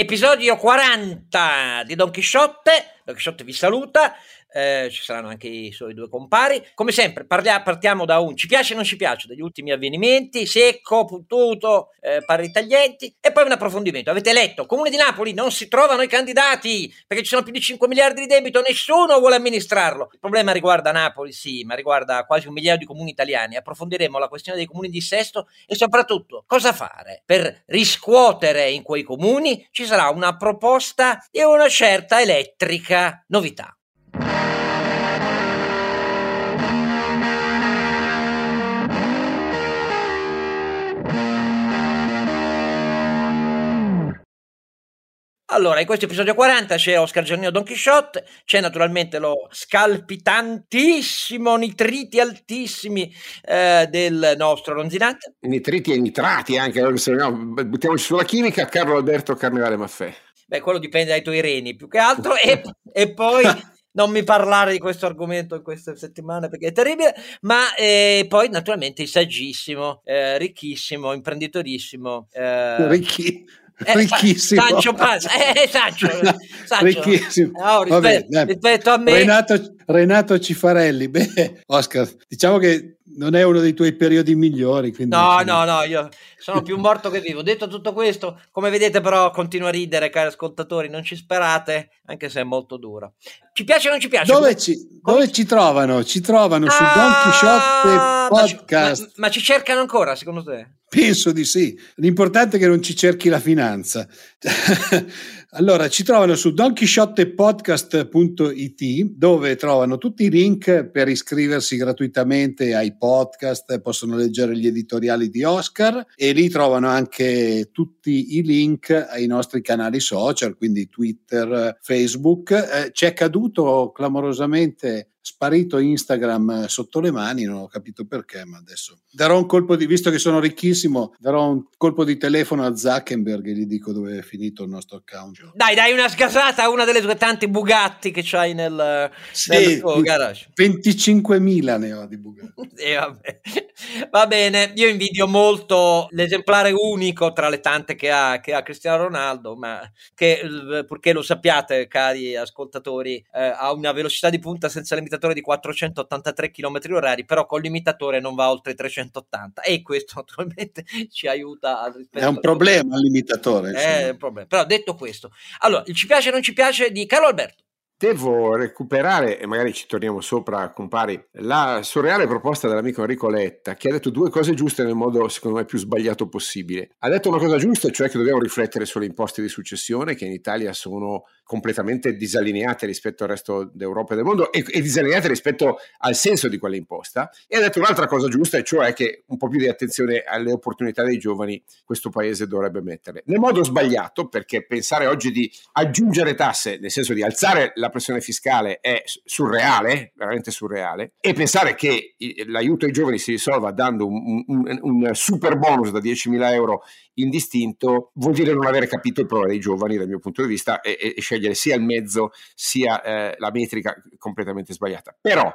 Episodio 40 di Don Chisciotte. Chisciotte vi saluta eh, ci saranno anche i suoi due compari. Come sempre, parlia, partiamo da un ci piace o non ci piace degli ultimi avvenimenti, secco, puntuto, eh, parli taglienti, e poi un approfondimento. Avete letto, Comune di Napoli non si trovano i candidati perché ci sono più di 5 miliardi di debito, nessuno vuole amministrarlo. Il problema riguarda Napoli, sì, ma riguarda quasi un miliardo di comuni italiani. Approfondiremo la questione dei comuni di sesto e soprattutto cosa fare per riscuotere in quei comuni. Ci sarà una proposta e una certa elettrica novità. Allora, in questo episodio 40 c'è Oscar Giannino Don Quixote, c'è naturalmente lo scalpitantissimo, nitriti altissimi eh, del nostro Ronzinante. Nitriti e nitrati anche, no, buttiamoci sulla chimica, Carlo Alberto Carnevale Maffè. Beh, quello dipende dai tuoi reni più che altro, e, e poi... non mi parlare di questo argomento in queste settimane perché è terribile, ma eh, poi naturalmente il saggissimo, eh, ricchissimo, imprenditorissimo. Eh, Ricchi, eh, ricchissimo. Sancio Paz, eh, Sancio, Sancio. Ricchissimo. Oh, rispetto, Vabbè, rispetto, a me. Renato, Renato Cifarelli, beh, Oscar, diciamo che non è uno dei tuoi periodi migliori. no, no, no, io sono più morto che vivo. Detto tutto questo, come vedete però continua a ridere, cari ascoltatori, non ci sperate, anche se è molto duro. Ci piace o non ci piace? Dove, ci, dove ci, trovano? Ci trovano ah, su Don Quixote Podcast. Ma, ma, ma ci cercano ancora, secondo te? Penso di sì. L'importante è che non ci cerchi la finanza. allora, ci trovano su donchisciottepodcast.it dove trovano tutti i link per iscriversi gratuitamente ai podcast, possono leggere gli editoriali di Oscar e lì trovano anche tutti i link ai nostri canali social, quindi Twitter, Facebook. Eh, ci è caduto clamorosamente sparito Instagram sotto le mani, non ho capito perché, ma adesso darò un colpo di, visto che sono ricchissimo, darò un colpo di telefono a Zuckerberg e gli dico dove è finito il nostro account. Dai, dai una sgasata a una delle tue tante Bugatti che c'hai nel, sì, nel tuo garage. 25.000 ne ho di Bugatti. e vabbè. Va bene, io invidio molto l'esemplare unico tra le tante che ha, che ha Cristiano Ronaldo, ma che purché lo sappiate, cari ascoltatori, eh, ha una velocità di punta senza limitazioni limitatore di 483 km orari, però col limitatore non va oltre 380 e questo naturalmente ci aiuta a È un problema il limitatore. È un problema. Però detto questo, allora, il ci piace o non ci piace di Carlo Alberto. Devo recuperare, e magari ci torniamo sopra, compari, la surreale proposta dell'amico Enrico Letta, che ha detto due cose giuste nel modo, secondo me, più sbagliato possibile. Ha detto una cosa giusta, cioè che dobbiamo riflettere sulle imposte di successione, che in Italia sono completamente disallineate rispetto al resto d'Europa e del mondo e, e, disallineate rispetto al senso di quella imposta. E ha detto un'altra cosa giusta, cioè che un po' più di attenzione alle opportunità dei giovani questo paese dovrebbe mettere. Nel modo sbagliato, perché pensare oggi di aggiungere tasse, nel senso di alzare la pressione fiscale, è surreale, veramente surreale, e pensare che l'aiuto ai giovani si risolva dando un, un, un super bonus da 10.000 euro indistinto vuol dire non avere capito il problema dei giovani dal mio punto di vista e, e, e scegliere sia il mezzo sia eh, la metrica completamente sbagliata. Però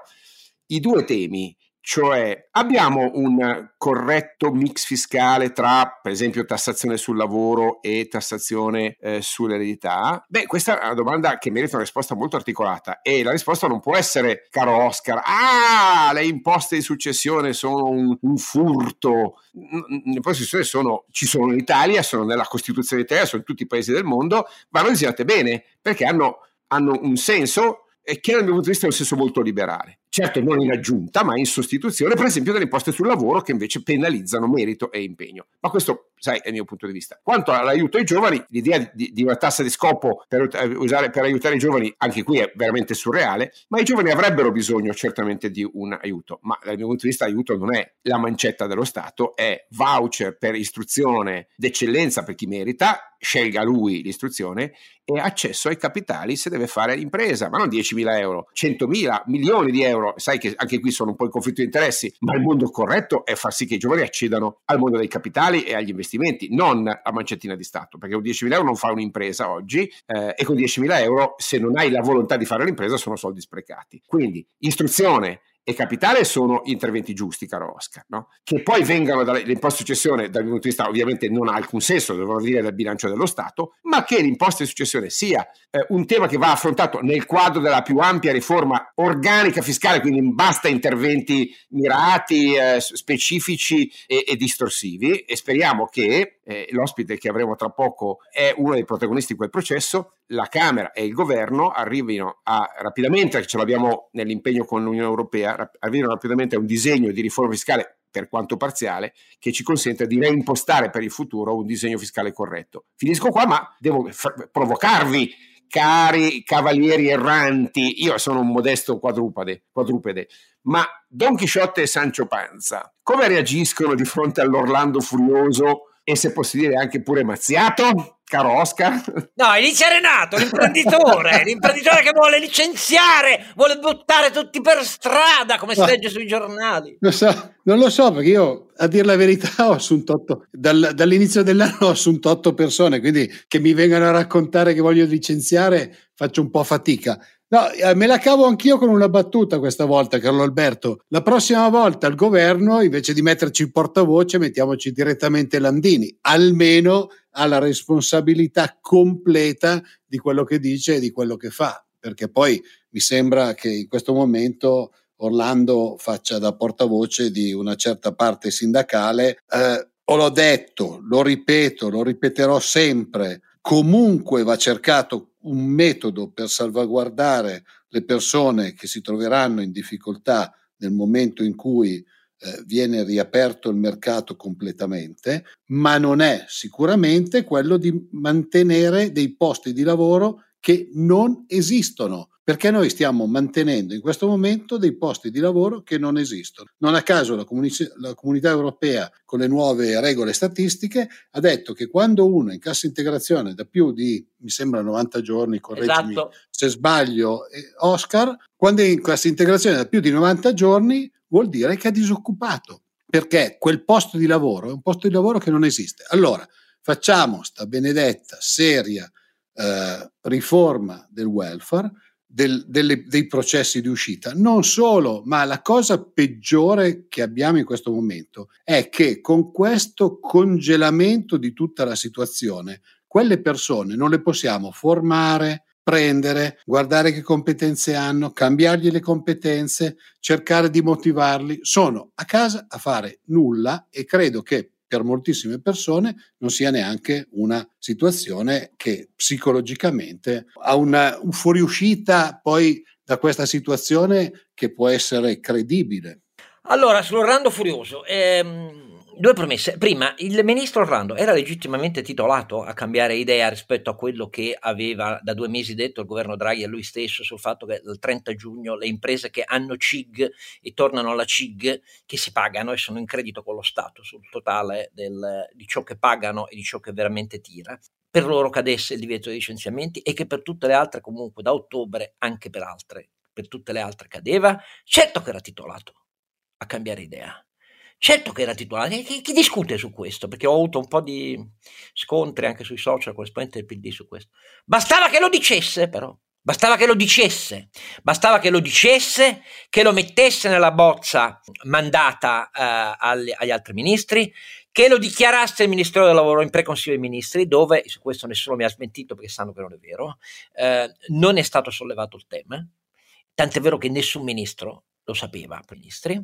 i due temi cioè abbiamo un corretto mix fiscale tra, per esempio, tassazione sul lavoro e tassazione eh, sull'eredità? Beh, questa è una domanda che merita una risposta molto articolata e la risposta non può essere, caro Oscar, ah, le imposte di successione sono un, un furto. Le imposte di successione sono, ci sono in Italia, sono nella Costituzione italiana, sono in tutti i paesi del mondo, vanno disegnate bene perché hanno, hanno un senso e che dal mio punto di vista è un senso molto liberale certo non in aggiunta, ma in sostituzione, per esempio, delle imposte sul lavoro che invece penalizzano merito e impegno. Ma questo, sai, è il mio punto di vista. Quanto all'aiuto ai giovani, l'idea di, di una tassa di scopo per, eh, usare, per aiutare i giovani, anche qui è veramente surreale, ma i giovani avrebbero bisogno certamente di un aiuto, ma dal mio punto di vista l'aiuto non è la mancetta dello Stato, è voucher per istruzione d'eccellenza per chi merita, scelga lui l'istruzione e accesso ai capitali se deve fare impresa, ma non 10.000 euro, 100.000, milioni di euro euro, sai che anche qui sono un po' in conflitto di interessi, ma il mondo corretto è far sì che i giovani accedano al mondo dei capitali e agli investimenti, non a mancettina di Stato, perché con 10.000 euro non fa un'impresa oggi eh, e con 10.000 euro se non hai la volontà di fare un'impresa sono soldi sprecati. Quindi istruzione e capitale sono interventi giusti, caro Oscar, no? che poi vengano dall'imposta di successione dal mio punto di vista ovviamente non ha alcun senso, dovrò dire dal bilancio dello Stato, ma che l'imposta di successione sia eh, un tema che va affrontato nel quadro della più ampia riforma organica fiscale, quindi basta interventi mirati, eh, specifici e, e, distorsivi e speriamo che eh, l'ospite che avremo tra poco è uno dei protagonisti di quel processo, la Camera e il governo arrivino a rapidamente, ce l'abbiamo nell'impegno con l'Unione Europea, arrivino rapidamente a un disegno di riforma fiscale per quanto parziale, che ci consente di reimpostare per il futuro un disegno fiscale corretto. Finisco qua, ma devo f- provocarvi, cari cavalieri erranti. Io sono un modesto quadrupede, quadrupede, ma Don Chisciotte e Sancio Panza, come reagiscono di fronte all'Orlando furioso e se posso dire anche pure mazziato? Caro Oscar? No, inizia Renato, l'imprenditore, l'imprenditore che vuole licenziare, vuole buttare tutti per strada, come si no. legge sui giornali. Lo so, non lo so, perché io, a dire la verità, ho assunto otto, dal, dall'inizio dell'anno ho assunto otto persone, quindi che mi vengano a raccontare che voglio licenziare faccio un po' fatica. No, eh, me la cavo anch'io con una battuta questa volta, Carlo Alberto. La prossima volta al governo, invece di metterci il portavoce, mettiamoci direttamente Landini. Almeno ha la responsabilità completa di quello che dice e di quello che fa, perché poi mi sembra che in questo momento Orlando faccia da portavoce di una certa parte sindacale. Eh, o l'ho detto, lo ripeto, lo ripeterò sempre, comunque va cercato un metodo per salvaguardare le persone che si troveranno in difficoltà nel momento in cui eh, viene riaperto il mercato completamente, ma non è sicuramente quello di mantenere dei posti di lavoro che non esistono perché noi stiamo mantenendo in questo momento dei posti di lavoro che non esistono. Non a caso la, comuni- la, comunità europea con le nuove regole statistiche ha detto che quando uno in cassa integrazione da più di, mi sembra 90 giorni, correggimi esatto. se sbaglio, eh, Oscar, quando è in cassa integrazione da più di 90 giorni vuol dire che è disoccupato, perché quel posto di lavoro è un posto di lavoro che non esiste. Allora, facciamo sta benedetta, seria eh, riforma del welfare, del, delle, dei processi di uscita. Non solo, ma la cosa peggiore che abbiamo in questo momento è che con questo congelamento di tutta la situazione, quelle persone non le possiamo formare, prendere, guardare che competenze hanno, cambiargli le competenze, cercare di motivarli. Sono a casa a fare nulla e credo che per moltissime persone non sia neanche una situazione che psicologicamente ha una, un fuoriuscita poi da questa situazione che può essere credibile. Allora, sull'Orlando Furioso, ehm, Due premesse. Prima, il ministro Orlando era legittimamente titolato a cambiare idea rispetto a quello che aveva da due mesi detto il governo Draghi a lui stesso sul fatto che il 30 giugno le imprese che hanno CIG e tornano alla CIG, che si pagano e sono in credito con lo Stato sul totale del, di ciò che pagano e di ciò che veramente tira, per loro cadesse il divieto di licenziamenti e che per tutte le altre comunque da ottobre, anche per altre, per tutte le altre cadeva, certo che era titolato a cambiare idea Certo che era titolare, chi, chi, discute su questo? Perché ho avuto un po' di scontri anche sui social con l'esponente del PD su questo. Bastava che lo dicesse, però. Bastava che lo dicesse, bastava che lo dicesse, che lo mettesse nella bozza mandata eh, agli, agli, altri ministri, che lo dichiarasse il Ministero del Lavoro in pre-consiglio dei ministri, dove, su questo nessuno mi ha smentito perché sanno che non è vero, eh, non è stato sollevato il tema, tant'è vero che nessun ministro lo sapeva ministri,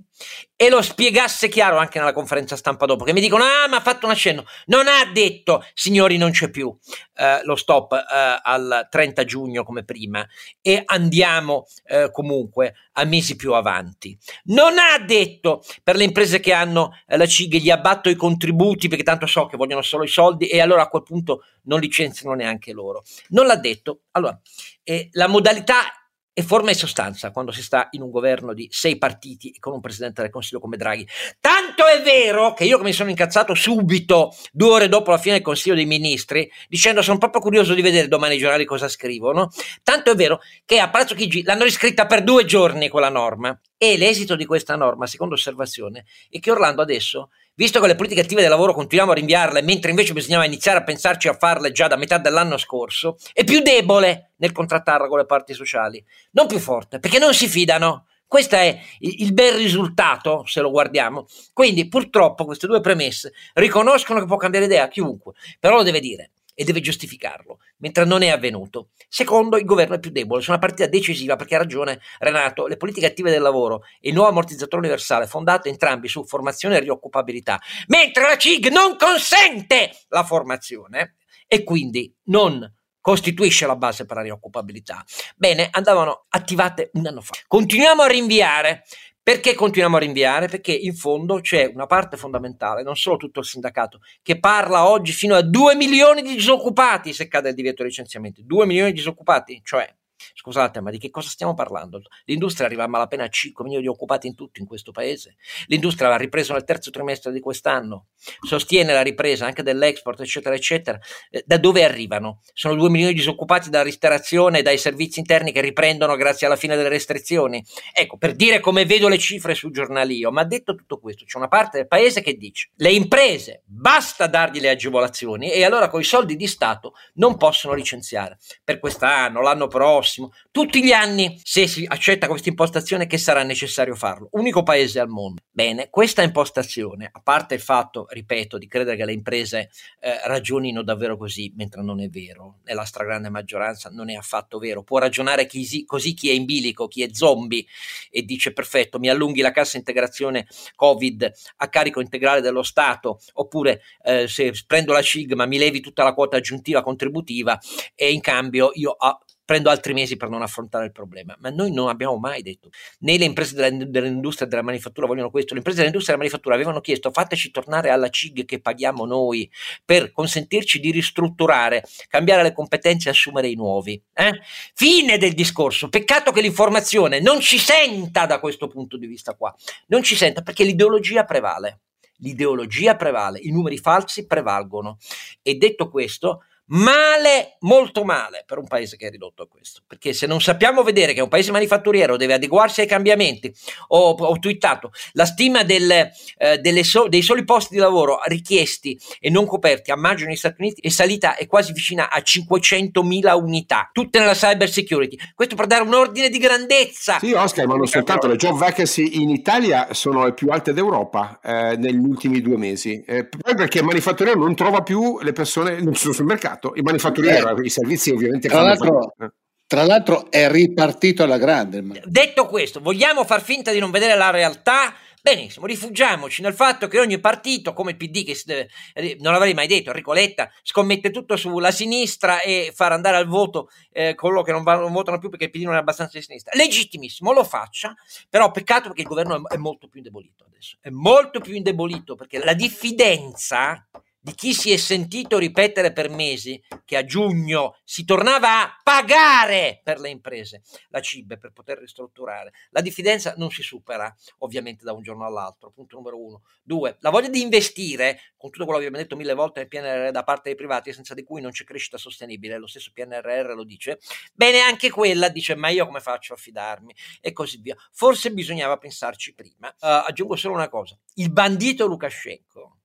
e lo spiegasse chiaro anche nella conferenza stampa dopo, che mi dicono, ah, ma ha fatto un accenno, non ha detto, signori, non c'è più eh, lo stop eh, al 30 giugno come prima, e andiamo eh, comunque a mesi più avanti. Non ha detto, per le imprese che hanno eh, la CIG, gli abbatto i contributi, perché tanto so che vogliono solo i soldi, e allora a quel punto non licenziano neanche loro. Non l'ha detto. Allora, eh, la modalità e forma e sostanza quando si sta in un governo di sei partiti e con un presidente del Consiglio come Draghi. Tanto è vero che io mi sono incazzato subito, due ore dopo la fine del Consiglio dei Ministri, dicendo sono proprio curioso di vedere domani i giornali cosa scrivono. Tanto è vero che a Palazzo Chigi l'hanno riscritta per due giorni quella norma e l'esito di questa norma, secondo osservazione, è che Orlando adesso Visto che le politiche attive del lavoro continuiamo a rinviarle, mentre invece bisognava iniziare a pensarci a farle già da metà dell'anno scorso, è più debole nel contrattarla con le parti sociali, non più forte, perché non si fidano. Questo è il, bel risultato, se lo guardiamo. Quindi, purtroppo, queste due premesse riconoscono che può cambiare idea chiunque, però lo deve dire e deve giustificarlo, mentre non è avvenuto. Secondo, il governo è più debole, su una partita decisiva perché ha ragione Renato, le politiche attive del lavoro e il nuovo ammortizzatore universale fondato entrambi su formazione e rioccupabilità, mentre la CIG non consente la formazione e quindi non costituisce la base per la rioccupabilità. Bene, andavano attivate un anno fa. Continuiamo a rinviare perché continuiamo a rinviare? Perché in fondo c'è una parte fondamentale, non solo tutto il sindacato, che parla oggi fino a 2 milioni di disoccupati se cade il divieto di licenziamento. 2 milioni di disoccupati, cioè Scusate, ma di che cosa stiamo parlando? L'industria arriva a malapena a 5 milioni di occupati in tutto in questo paese. L'industria ha ripreso nel terzo trimestre di quest'anno, sostiene la ripresa anche dell'export, eccetera, eccetera. Eh, da dove arrivano? Sono 2 milioni di disoccupati dalla ristorazione e dai servizi interni che riprendono grazie alla fine delle restrizioni. Ecco, per dire come vedo le cifre sul giornalio, ma detto tutto questo, c'è una parte del paese che dice le imprese basta dargli le agevolazioni e allora con i soldi di Stato non possono licenziare per quest'anno, l'anno prossimo prossimo, tutti gli anni, se si accetta questa impostazione, che sarà necessario farlo. Unico paese al mondo. Bene, questa impostazione, a parte il fatto, ripeto, di credere che le imprese eh, ragionino davvero così, mentre non è vero, nella stragrande maggioranza non è affatto vero. Può ragionare chi, così chi è in bilico, chi è zombie e dice perfetto, mi allunghi la cassa integrazione Covid a carico integrale dello Stato, oppure eh, se prendo la CIG mi levi tutta la quota aggiuntiva contributiva e in cambio io ah, prendo altri mesi per non affrontare il problema. Ma noi non abbiamo mai detto, né le imprese della, dell'industria della manifattura vogliono questo, le imprese dell'industria della manifattura avevano chiesto fateci tornare alla CIG che paghiamo noi per consentirci di ristrutturare, cambiare le competenze e assumere i nuovi. Eh? Fine del discorso, peccato che l'informazione non ci senta da questo punto di vista qua, non ci senta perché l'ideologia prevale. L'ideologia prevale, i numeri falsi prevalgono. E detto questo, Male, molto male per un paese che è ridotto a questo, perché se non sappiamo vedere che un paese manifatturiero deve adeguarsi ai cambiamenti, ho, ho twittato, la stima del, eh, so, dei soli posti di lavoro richiesti e non coperti a maggio negli Stati Uniti è salita è quasi vicina a 500.000 unità, tutte nella cyber security. Questo per dare un ordine di grandezza. Sì, Oscar, ma non soltanto, le job vacancy in Italia sono le più alte d'Europa eh, negli ultimi due mesi, eh, perché il manifatturiero non trova più le persone sul mercato mercato. Il manifatturiero, eh, i servizi ovviamente tra l'altro, eh. tra l'altro è ripartito alla grande. Detto questo, vogliamo far finta di non vedere la realtà? Benissimo, rifugiamoci nel fatto che ogni partito, come il PD, che deve, eh, non l'avrei mai detto, Enrico Letta, scommette tutto sulla sinistra e far andare al voto eh, coloro che non, va, non, votano più perché il PD non è abbastanza di sinistra. Legittimissimo, lo faccia, però peccato perché il governo è, è molto più indebolito adesso. È molto più indebolito perché la diffidenza di chi si è sentito ripetere per mesi che a giugno si tornava a pagare per le imprese la CIB per poter ristrutturare. La diffidenza non si supera ovviamente da un giorno all'altro, punto numero uno. Due, la voglia di investire, con tutto quello che abbiamo detto mille volte nel PNRR da parte dei privati, senza di cui non c'è crescita sostenibile, lo stesso PNRR lo dice, bene anche quella dice ma io come faccio a fidarmi e così via. Forse bisognava pensarci prima. Uh, aggiungo solo una cosa, il bandito Lukashenko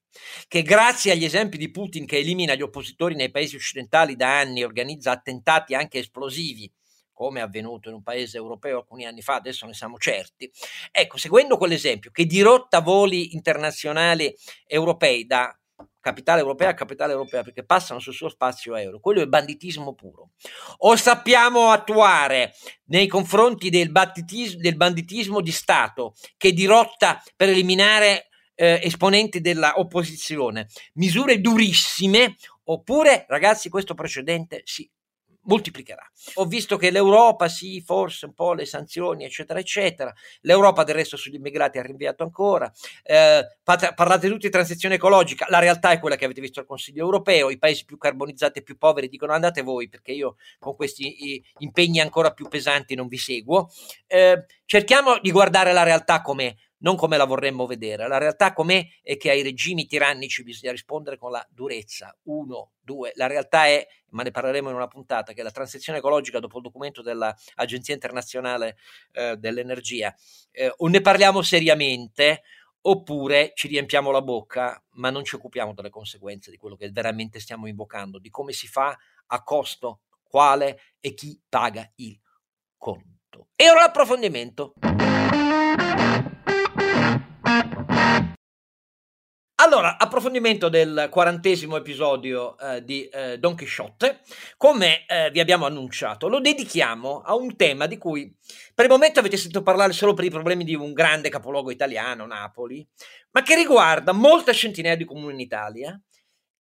che grazie agli esempi di Putin che elimina gli oppositori nei paesi occidentali da anni organizza attentati anche esplosivi, come è avvenuto in un paese europeo alcuni anni fa, adesso ne siamo certi. Ecco, seguendo quell'esempio che dirotta voli internazionali europei da capitale europea a capitale europea perché passano sul suo spazio euro. Quello è banditismo puro. O sappiamo attuare nei confronti del, del banditismo di Stato che dirotta per eliminare eh, esponenti dell'opposizione, misure durissime, oppure ragazzi questo precedente si moltiplicherà. Ho visto che l'Europa, sì, forse un po' le sanzioni, eccetera, eccetera. L'Europa del resto sugli immigrati ha rinviato ancora. Eh, parlate tutti di transizione ecologica, la realtà è quella che avete visto al Consiglio europeo, i paesi più carbonizzati e più poveri dicono andate voi perché io con questi impegni ancora più pesanti non vi seguo. Eh, cerchiamo di guardare la realtà come non come la vorremmo vedere. La realtà com'è è che ai regimi tirannici bisogna rispondere con la durezza. Uno, due. La realtà è, ma ne parleremo in una puntata, che la transizione ecologica dopo il documento dell'Agenzia internazionale eh, dell'energia, eh, o ne parliamo seriamente oppure ci riempiamo la bocca, ma non ci occupiamo delle conseguenze di quello che veramente stiamo invocando, di come si fa, a costo, quale e chi paga il conto. E ora l'approfondimento. Allora, approfondimento del quarantesimo episodio eh, di eh, Don Quixote. Come eh, vi abbiamo annunciato, lo dedichiamo a un tema di cui per il momento avete sentito parlare solo per i problemi di un grande capoluogo italiano, Napoli, ma che riguarda molte centinaia di comuni in Italia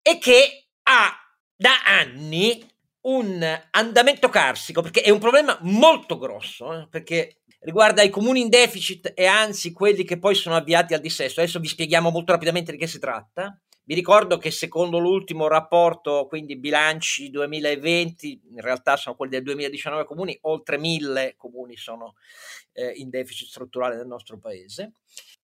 e che ha da anni un andamento carsico, perché è un problema molto grosso, eh, perché riguarda i comuni in deficit e anzi quelli che poi sono avviati al dissesto. Adesso vi spieghiamo molto rapidamente di che si tratta. Vi ricordo che secondo l'ultimo rapporto, quindi bilanci 2020, in realtà sono quelli del 2019 comuni, oltre mille comuni sono eh, in deficit strutturale nel nostro paese.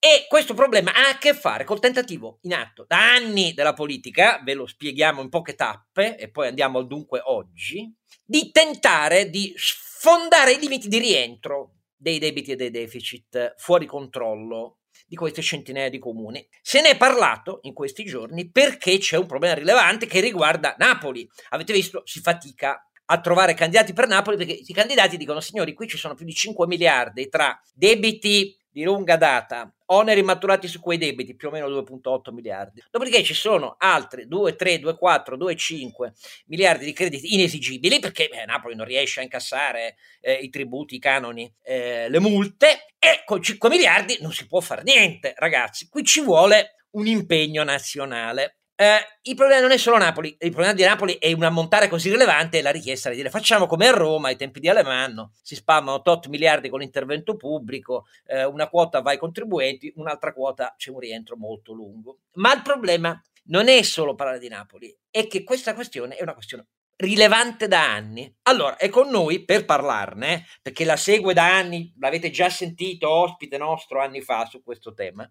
E questo problema ha a che fare col tentativo in atto da anni della politica, ve lo spieghiamo in poche tappe e poi andiamo al dunque oggi, di tentare di sfondare i limiti di rientro dei debiti e dei deficit fuori controllo di queste centinaia di comuni. Se ne è parlato in questi giorni perché c'è un problema rilevante che riguarda Napoli. Avete visto, si fatica a trovare candidati per Napoli perché i candidati dicono signori qui ci sono più di 5 miliardi tra debiti di lunga data, oneri maturati su quei debiti, più o meno 2.8 miliardi. Dopodiché ci sono altri 2, 3, 2, 4, 2, 5 miliardi di crediti inesigibili perché eh, Napoli non riesce a incassare eh, i tributi, i canoni, eh, le multe e con 5 miliardi non si può fare niente, ragazzi. Qui ci vuole un impegno nazionale. Eh, il problema non è solo Napoli, il problema di Napoli è un ammontare così rilevante la richiesta di dire facciamo come a Roma ai tempi di Alemanno, si spammano tot miliardi con l'intervento pubblico, eh, una quota va ai contribuenti, un'altra quota c'è un rientro molto lungo. Ma il problema non è solo parlare di Napoli, è che questa questione è una questione rilevante da anni. Allora, è con noi per parlarne, perché la segue da anni, l'avete già sentito ospite nostro anni fa su questo tema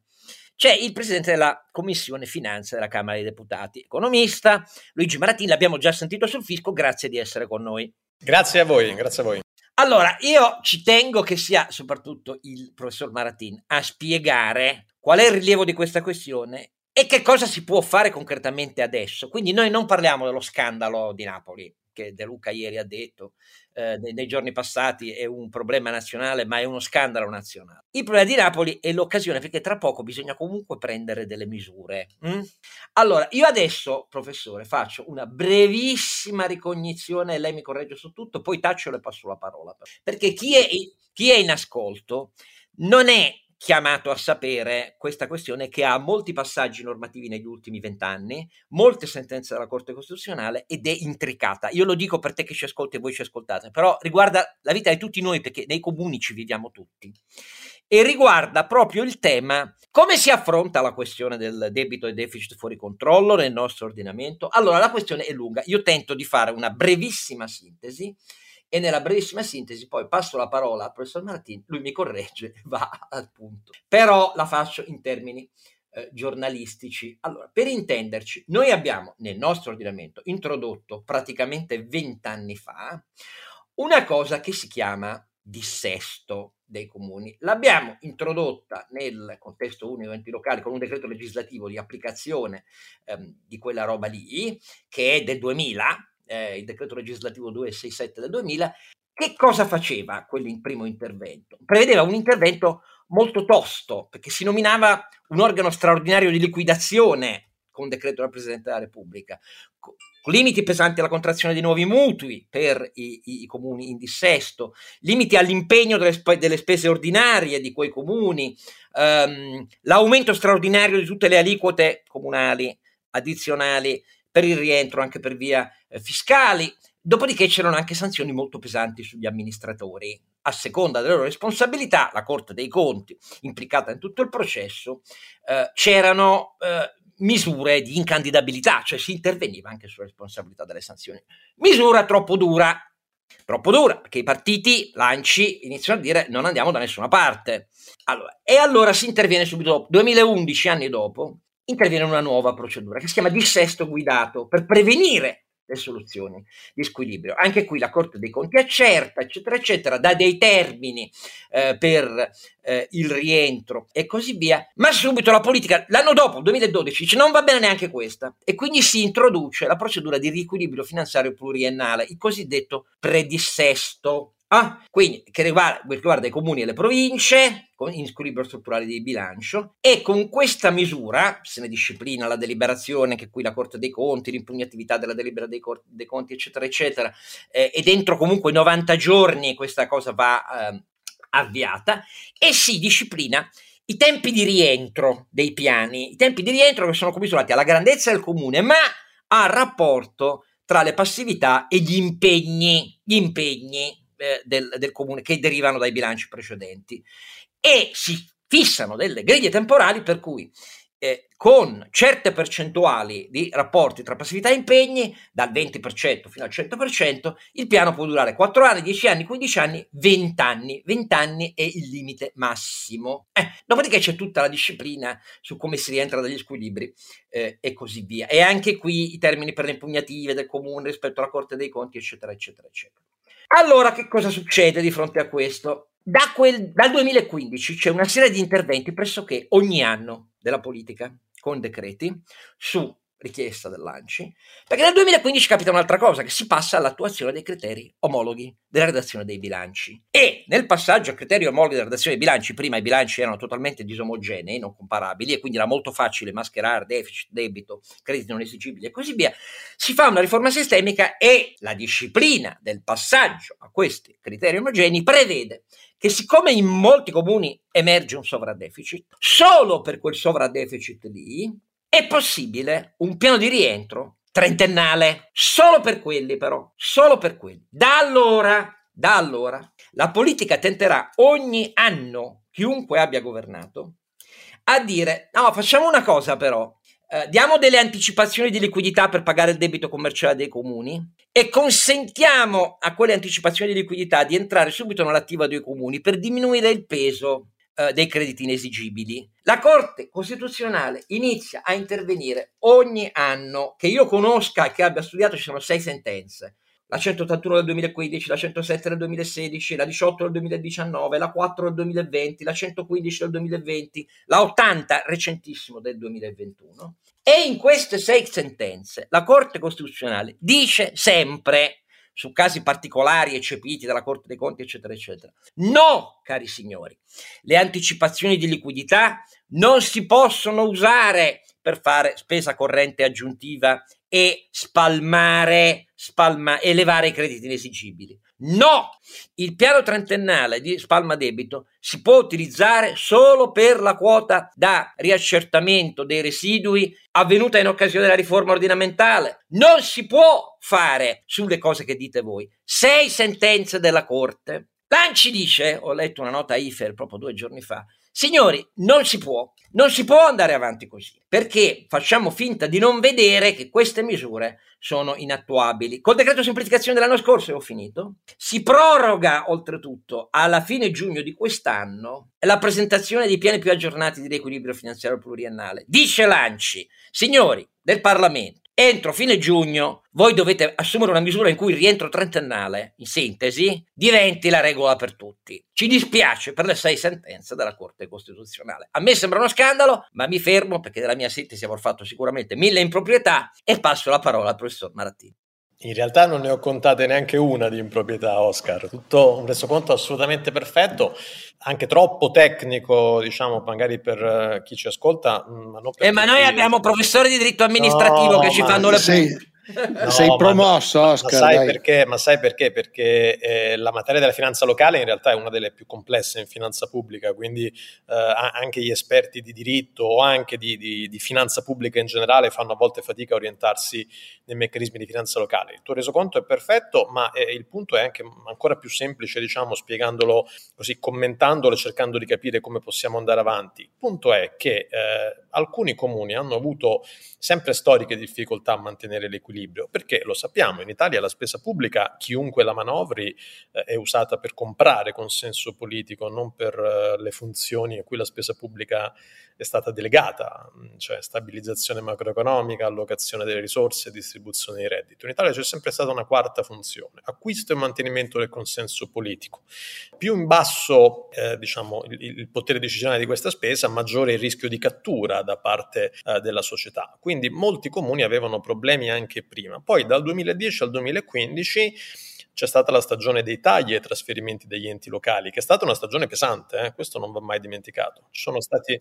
c'è il presidente della Commissione Finanze della Camera dei Deputati, economista, Luigi Maratin, l'abbiamo già sentito sul fisco, grazie di essere con noi. Grazie a voi, grazie a voi. Allora, io ci tengo che sia soprattutto il professor Maratin a spiegare qual è il rilievo di questa questione e che cosa si può fare concretamente adesso. Quindi noi non parliamo dello scandalo di Napoli, che De Luca ieri ha detto eh, nei, nei, giorni passati è un problema nazionale, ma è uno scandalo nazionale. Il problema di Napoli è l'occasione perché tra poco bisogna comunque prendere delle misure. Mm? Allora, io adesso, professore, faccio una brevissima ricognizione lei mi corregge su tutto, poi taccio e le passo la parola. Perché chi è, chi è in ascolto non è chiamato a sapere questa questione che ha molti passaggi normativi negli ultimi vent'anni, molte sentenze della Corte Costituzionale ed è intricata. Io lo dico per te che ci ascolti e voi ci ascoltate, però riguarda la vita di tutti noi perché nei comuni ci viviamo tutti e riguarda proprio il tema come si affronta la questione del debito e deficit fuori controllo nel nostro ordinamento. Allora la questione è lunga, io tento di fare una brevissima sintesi e nella brevissima sintesi poi passo la parola al professor Martin, lui mi corregge e va al punto. Però la faccio in termini eh, giornalistici. Allora, per intenderci, noi abbiamo nel nostro ordinamento introdotto praticamente vent'anni fa una cosa che si chiama dissesto dei comuni. L'abbiamo introdotta nel contesto unico enti locali con un decreto legislativo di applicazione ehm, di quella roba lì, che è del 2000, eh, il decreto legislativo 267 del 2000, che cosa faceva quel primo intervento? Prevedeva un intervento molto tosto, perché si nominava un organo straordinario di liquidazione con decreto del Presidente della Repubblica, con limiti pesanti alla contrazione di nuovi mutui per i, i, i comuni in dissesto, limiti all'impegno delle, sp- delle, spese ordinarie di quei comuni, ehm, l'aumento straordinario di tutte le aliquote comunali addizionali per il rientro anche per via eh, fiscali. Dopodiché c'erano anche sanzioni molto pesanti sugli amministratori. A seconda delle loro responsabilità, la Corte dei Conti, implicata in tutto il processo, eh, c'erano eh, misure di incandidabilità, cioè si interveniva anche sulla responsabilità delle sanzioni. Misura troppo dura, troppo dura, perché i partiti lanci iniziano a dire non andiamo da nessuna parte. Allora, e allora si interviene subito dopo, 2011 anni dopo, interviene una nuova procedura che si chiama dissesto guidato per prevenire le soluzioni di squilibrio. Anche qui la Corte dei Conti accerta, eccetera, eccetera, dà dei termini eh, per eh, il rientro e così via, ma subito la politica, l'anno dopo, 2012, dice non va bene neanche questa e quindi si introduce la procedura di riequilibrio finanziario pluriennale, il cosiddetto predissesto. Ah, quindi che riguarda, riguarda, i comuni e le province, con in squilibrio strutturale di bilancio, e con questa misura se ne disciplina la deliberazione, che qui la Corte dei Conti, l'impugnatività della delibera dei, cor- dei Conti, eccetera, eccetera, eh, e dentro comunque 90 giorni questa cosa va eh, avviata, e si disciplina i tempi di rientro dei piani, i tempi di rientro che sono commisurati alla grandezza del comune, ma al rapporto tra le passività e gli impegni, gli impegni eh, del, del comune che derivano dai bilanci precedenti e si fissano delle griglie temporali per cui eh, con certe percentuali di rapporti tra passività e impegni, dal 20% fino al 100%, il piano può durare 4 anni, 10 anni, 15 anni, 20 anni. 20 anni è il limite massimo. Eh, dopodiché c'è tutta la disciplina su come si rientra dagli squilibri eh, e così via. E anche qui i termini per le impugnative del comune rispetto alla Corte dei Conti, eccetera, eccetera, eccetera. Allora, che cosa succede di fronte a questo? Da quel, dal 2015 c'è una serie di interventi pressoché ogni anno della politica con decreti su richiesta dell'ANCI, perché nel 2015 capita un'altra cosa, che si passa all'attuazione dei criteri omologhi della redazione dei bilanci. E nel passaggio a criteri omologhi della redazione dei bilanci, prima i bilanci erano totalmente disomogenei, non comparabili, e quindi era molto facile mascherare deficit, debito, crediti non esigibili e così via, si fa una riforma sistemica e la disciplina del passaggio a questi criteri omogenei prevede che siccome in molti comuni emerge un sovradeficit, solo per quel sovradeficit lì è possibile un piano di rientro trentennale, solo per quelli però, solo per quelli. Da allora, da allora, la politica tenterà ogni anno, chiunque abbia governato, a dire, no, facciamo una cosa però, eh, diamo delle anticipazioni di liquidità per pagare il debito commerciale dei comuni e consentiamo a quelle anticipazioni di liquidità di entrare subito nell'attiva dei comuni per diminuire il peso eh, dei crediti inesigibili. La Corte Costituzionale inizia a intervenire ogni anno che io conosca e che abbia studiato, ci sono sei sentenze. La 181 del 2015, la 107 del 2016, la 18 del 2019, la 4 del 2020, la 115 del 2020, la 80 recentissimo del 2021. E in queste sei sentenze la Corte Costituzionale dice sempre su casi particolari eccepiti dalla Corte dei Conti, eccetera, eccetera. No, cari signori, le anticipazioni di liquidità non si possono usare per fare spesa corrente aggiuntiva e spalmare, spalma, elevare i crediti inesigibili. No, il piano trentennale di spalma debito si può utilizzare solo per la quota da riaccertamento dei residui avvenuta in occasione della riforma ordinamentale. Non si può fare sulle cose che dite voi. Sei sentenze della Corte. Lanci dice, ho letto una nota IFER proprio due giorni fa, Signori, non si può, non si può andare avanti così, perché facciamo finta di non vedere che queste misure sono inattuabili. Col decreto semplificazione dell'anno scorso, e ho finito, si proroga oltretutto alla fine giugno di quest'anno la presentazione dei piani più aggiornati di riequilibrio finanziario pluriannale. Dice Lanci, signori del Parlamento, entro fine giugno voi dovete assumere una misura in cui il rientro trentennale, in sintesi, diventi la regola per tutti. Ci dispiace per le sei sentenze della Corte Costituzionale. A me sembra uno scandalo, ma mi fermo perché nella mia sintesi avrò fatto sicuramente mille improprietà e passo la parola al professor Marattini. In realtà non ne ho contate neanche una di improprietà, Oscar. Tutto un resoconto assolutamente perfetto, anche troppo tecnico, diciamo, magari per uh, chi ci ascolta. Mm, ma, eh, ma noi abbiamo professori di diritto amministrativo no, che ci fanno le sì. No, Sei promosso, ma, Oscar. Ma sai, perché, ma sai perché? Perché eh, la materia della finanza locale in realtà è una delle più complesse in finanza pubblica, quindi eh, anche gli esperti di diritto o anche di, di, di, finanza pubblica in generale fanno a volte fatica a orientarsi nei meccanismi di finanza locale. Il tuo resoconto è perfetto, ma eh, il punto è anche ancora più semplice, diciamo, spiegandolo così, commentandolo e cercando di capire come possiamo andare avanti. Il punto è che eh, alcuni comuni hanno avuto sempre storiche difficoltà a mantenere l'equilibrio, perché lo sappiamo, in Italia la spesa pubblica, chiunque la manovri, eh, è usata per comprare consenso politico, non per eh, le funzioni a cui la spesa pubblica è stata delegata, mm, cioè stabilizzazione macroeconomica, allocazione delle risorse, distribuzione dei redditi. In Italia c'è sempre stata una quarta funzione, acquisto e mantenimento del consenso politico. Più in basso eh, diciamo, il, il, potere decisionale di questa spesa, maggiore il rischio di cattura da parte eh, della società. Quindi molti comuni avevano problemi anche prima. Poi dal 2010 al 2015 c'è stata la stagione dei tagli ai trasferimenti degli enti locali, che è stata una stagione pesante, eh? questo non va mai dimenticato. Ci sono stati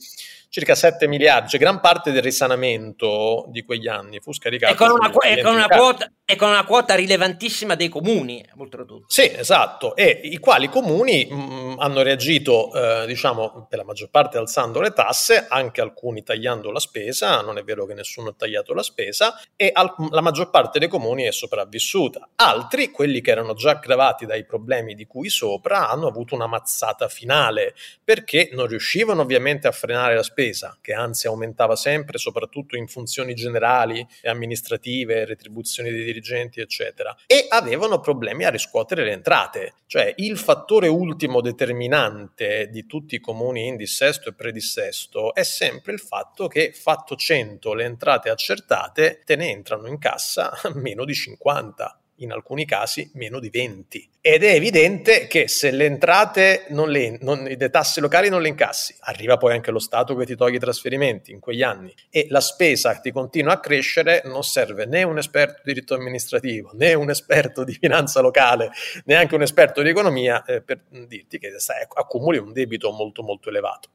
circa 7 miliardi, cioè gran parte del risanamento di quegli anni fu scaricato. E con una, e con una, quota, e con una quota rilevantissima dei comuni, oltretutto. Sì, esatto, e i quali comuni mh, mm, hanno reagito, eh, diciamo, per la maggior parte alzando le tasse, anche alcuni tagliando la spesa, non è vero che nessuno ha tagliato la spesa, e al, la maggior parte dei comuni è sopravvissuta. Altri, quelli che erano già aggravati dai problemi di cui sopra, hanno avuto una mazzata finale, perché non riuscivano ovviamente a frenare la spesa, che anzi aumentava sempre, soprattutto in funzioni generali e amministrative, retribuzioni dei dirigenti, eccetera, e avevano problemi a riscuotere le entrate. Cioè il fattore ultimo determinante di tutti i comuni in dissesto e predissesto è sempre il fatto che, fatto 100 le entrate accertate, te ne entrano in cassa meno di 50 in alcuni casi meno di 20. Ed è evidente che se le entrate, non le, non, le tasse locali non le incassi, arriva poi anche lo Stato che ti toglie i trasferimenti in quegli anni e la spesa ti continua a crescere, non serve né un esperto di diritto amministrativo, né un esperto di finanza locale, neanche un esperto di economia eh, per dirti che sai, accumuli un debito molto molto elevato.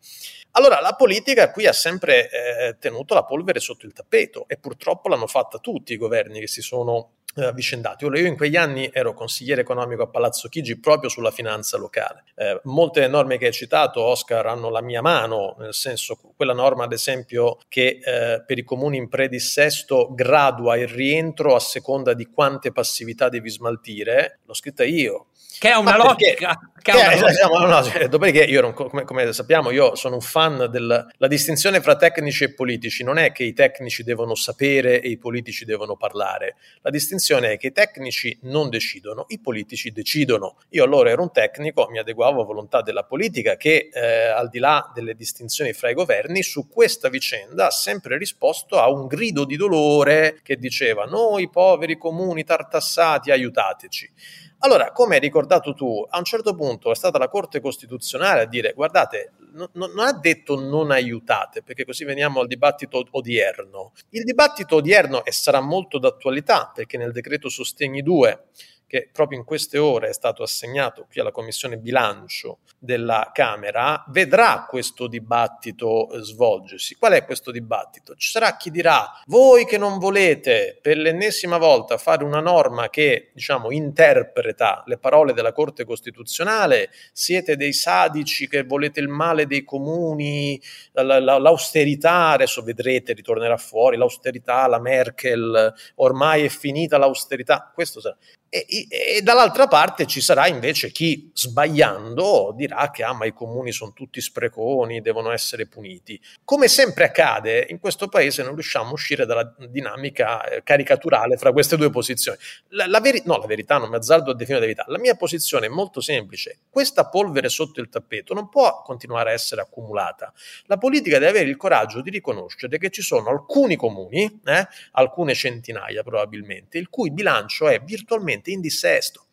Allora la politica qui ha sempre eh, tenuto la polvere sotto il tappeto e purtroppo l'hanno fatta tutti i governi che si sono avvicendati. Ora, io in quegli anni ero consigliere economico a Palazzo Chigi proprio sulla finanza locale. Eh, molte norme che hai citato, Oscar, hanno la mia mano, nel senso quella norma, ad esempio, che eh, per i comuni in predissesto gradua il rientro a seconda di quante passività devi smaltire, l'ho scritta io. Che è una logica. Che è, diciamo, no, cioè, dopodiché io, non, come, come, sappiamo, io sono un fan della distinzione fra tecnici e politici. Non è che i tecnici devono sapere e i politici devono parlare. La distinzione è che i tecnici non decidono, i politici decidono. Io allora ero un tecnico, mi adeguavo a volontà della politica che, eh, al di là delle distinzioni fra i governi, su questa vicenda ha sempre risposto a un grido di dolore che diceva noi poveri comuni tartassati aiutateci. Allora, come hai ricordato tu, a un certo punto è stata la Corte Costituzionale a dire guardate, no, non ha detto non aiutate, perché così veniamo al dibattito odierno. Il dibattito odierno e sarà molto d'attualità, perché nel decreto Sostegni 2 che proprio in queste ore è stato assegnato qui alla Commissione Bilancio della Camera, vedrà questo dibattito eh, svolgersi. Qual è questo dibattito? Ci sarà chi dirà, voi che non volete per l'ennesima volta fare una norma che, diciamo, interpreta le parole della Corte Costituzionale, siete dei sadici che volete il male dei comuni, l'austerità, adesso vedrete, ritornerà fuori, l'austerità, la Merkel, ormai è finita l'austerità, questo sarà. E, e, dall'altra parte ci sarà invece chi sbagliando dirà che ah, ma i comuni sono tutti spreconi, devono essere puniti. Come sempre accade, in questo paese non riusciamo a uscire dalla dinamica eh, caricaturale fra queste due posizioni. La, la veri- no, la verità non mi azzardo a definire la verità. La mia posizione è molto semplice. Questa polvere sotto il tappeto non può continuare a essere accumulata. La politica deve avere il coraggio di riconoscere che ci sono alcuni comuni, eh, alcune centinaia probabilmente, il cui bilancio è virtualmente in dissesto.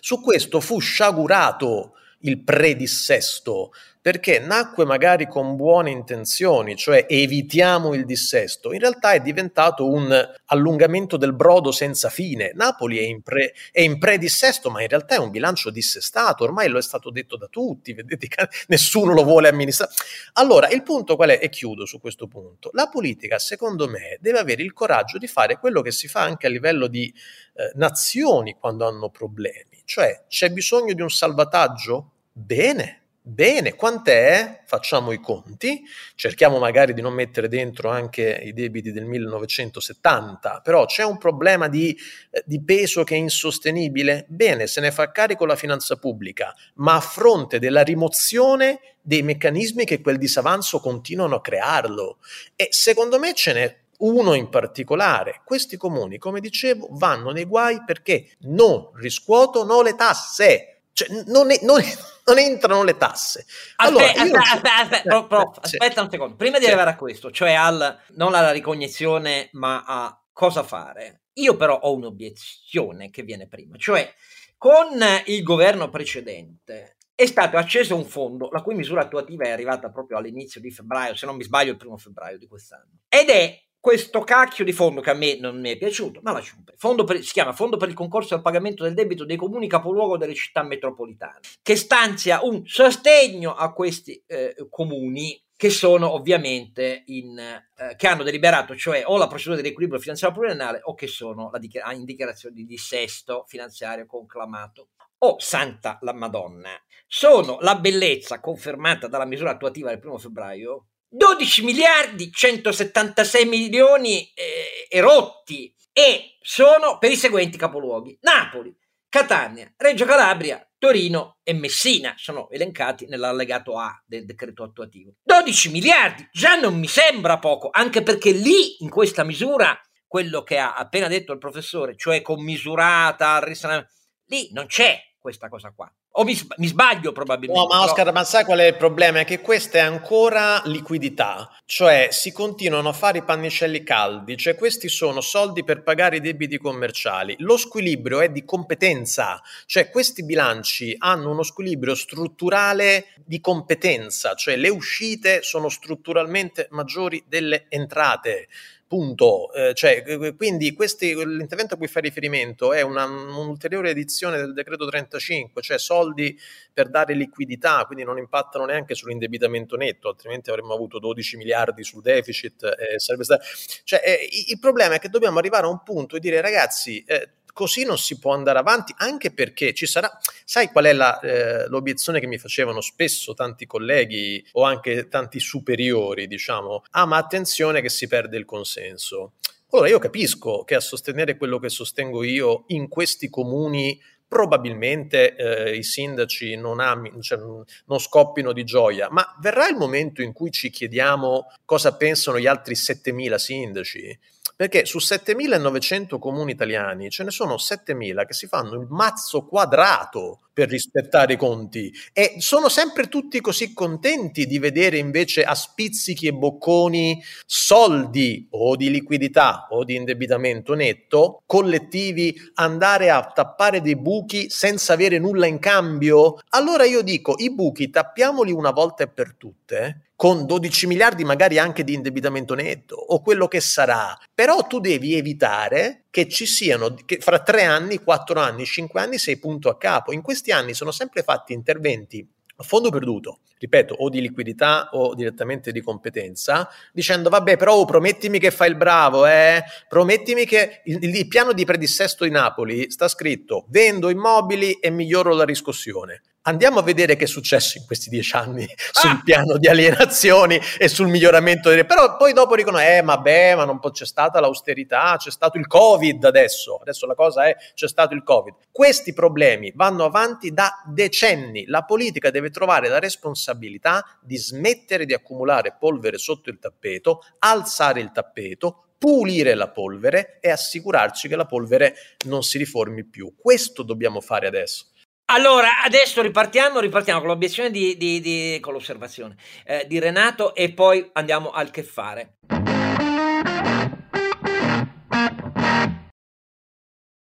Su questo fu sciagurato il predissesto, perché nacque magari con buone intenzioni, cioè evitiamo il dissesto, in realtà è diventato un allungamento del brodo senza fine. Napoli è in, pre, è in predissesto, ma in realtà è un bilancio dissestato, ormai lo è stato detto da tutti, vedete che nessuno lo vuole amministrare. Allora, il punto qual è? E chiudo su questo punto. La politica, secondo me, deve avere il coraggio di fare quello che si fa anche a livello di eh, nazioni quando hanno problemi, cioè c'è bisogno di un salvataggio? Bene, Bene, quant'è? Facciamo i conti, cerchiamo magari di non mettere dentro anche i debiti del 1970, però c'è un problema di, eh, di, peso che è insostenibile? Bene, se ne fa carico la finanza pubblica, ma a fronte della rimozione dei meccanismi che quel disavanzo continuano a crearlo. E secondo me ce n'è uno in particolare. Questi comuni, come dicevo, vanno nei guai perché non riscuotono le tasse cioè, non, è, non, è, non, entrano le tasse. Allora, aspetta, aspetta, aspetta, eh, prof, aspetta un secondo. Prima di sì. arrivare a questo, cioè al, non alla ricognizione, ma a cosa fare. Io però ho un'obiezione che viene prima, cioè con il governo precedente è stato acceso un fondo la cui misura attuativa è arrivata proprio all'inizio di febbraio, se non mi sbaglio il primo febbraio di quest'anno, ed è questo cacchio di fondo che a me non mi è piaciuto, ma lasciamo fondo per, si chiama Fondo per il concorso al pagamento del debito dei comuni capoluogo delle città metropolitane, che stanzia un sostegno a questi eh, comuni che sono ovviamente in, eh, che hanno deliberato, cioè o la procedura di riequilibrio finanziario pluriennale o che sono dichiar- in dichiarazione di dissesto finanziario conclamato. Oh, santa la Madonna! Sono la bellezza confermata dalla misura attuativa del primo febbraio 12 miliardi 176 milioni eh, erotti e sono per i seguenti capoluoghi Napoli, Catania, Reggio Calabria, Torino e Messina sono elencati nell'allegato A del decreto attuativo. 12 miliardi, già non mi sembra poco, anche perché lì in questa misura quello che ha appena detto il professore, cioè commisurata lì non c'è questa cosa qua. O mi, mi, sbaglio probabilmente. No, ma Oscar, però... ma sai qual è il problema? È che questa è ancora liquidità, cioè si continuano a fare i pannicelli caldi, cioè questi sono soldi per pagare i debiti commerciali. Lo squilibrio è di competenza, cioè questi bilanci hanno uno squilibrio strutturale di competenza, cioè le uscite sono strutturalmente maggiori delle entrate. Punto. Eh, cioè, quindi questi, l'intervento a cui fa riferimento è una, un'ulteriore edizione del decreto 35, cioè soldi per dare liquidità, quindi non impattano neanche sull'indebitamento netto, altrimenti avremmo avuto 12 miliardi sul deficit. Eh, stato... cioè, eh, il problema è che dobbiamo arrivare a un punto e dire ragazzi, eh, così non si può andare avanti, anche perché ci sarà, sai qual è la, eh, l'obiezione che mi facevano spesso tanti colleghi o anche tanti superiori, diciamo, ah ma attenzione che si perde il consenso. Allora io capisco che a sostenere quello che sostengo io in questi comuni probabilmente eh, i sindaci non, ami, cioè, non scoppino di gioia, ma verrà il momento in cui ci chiediamo cosa pensano gli altri 7.000 sindaci? Perché su 7.900 comuni italiani ce ne sono 7.000 che si fanno il mazzo quadrato per rispettare i conti e sono sempre tutti così contenti di vedere invece a spizzichi e bocconi soldi o di liquidità o di indebitamento netto collettivi andare a tappare dei buchi senza avere nulla in cambio. Allora io dico i buchi tappiamoli una volta e per tutte con 12 miliardi magari anche di indebitamento netto o quello che sarà, però tu devi evitare che ci siano, che fra tre anni, quattro anni, cinque anni sei punto a capo. In questi anni sono sempre fatti interventi a fondo perduto, ripeto, o di liquidità o direttamente di competenza, dicendo vabbè però oh, promettimi che fai il bravo, eh? promettimi che il, il piano di predissesto di Napoli sta scritto vendo immobili e miglioro la riscossione. Andiamo a vedere che è successo in questi dieci anni sul ah! piano di alienazioni e sul miglioramento delle... Però poi dopo dicono, eh, vabbè, ma non c'è stata l'austerità, c'è stato il Covid adesso. Adesso la cosa è, c'è stato il Covid. Questi problemi vanno avanti da decenni. La politica deve trovare la responsabilità di smettere di accumulare polvere sotto il tappeto, alzare il tappeto, pulire la polvere e assicurarci che la polvere non si riformi più. Questo dobbiamo fare adesso. Allora, adesso ripartiamo, ripartiamo con l'obiezione di, di, di con l'osservazione eh, di Renato e poi andiamo al che fare.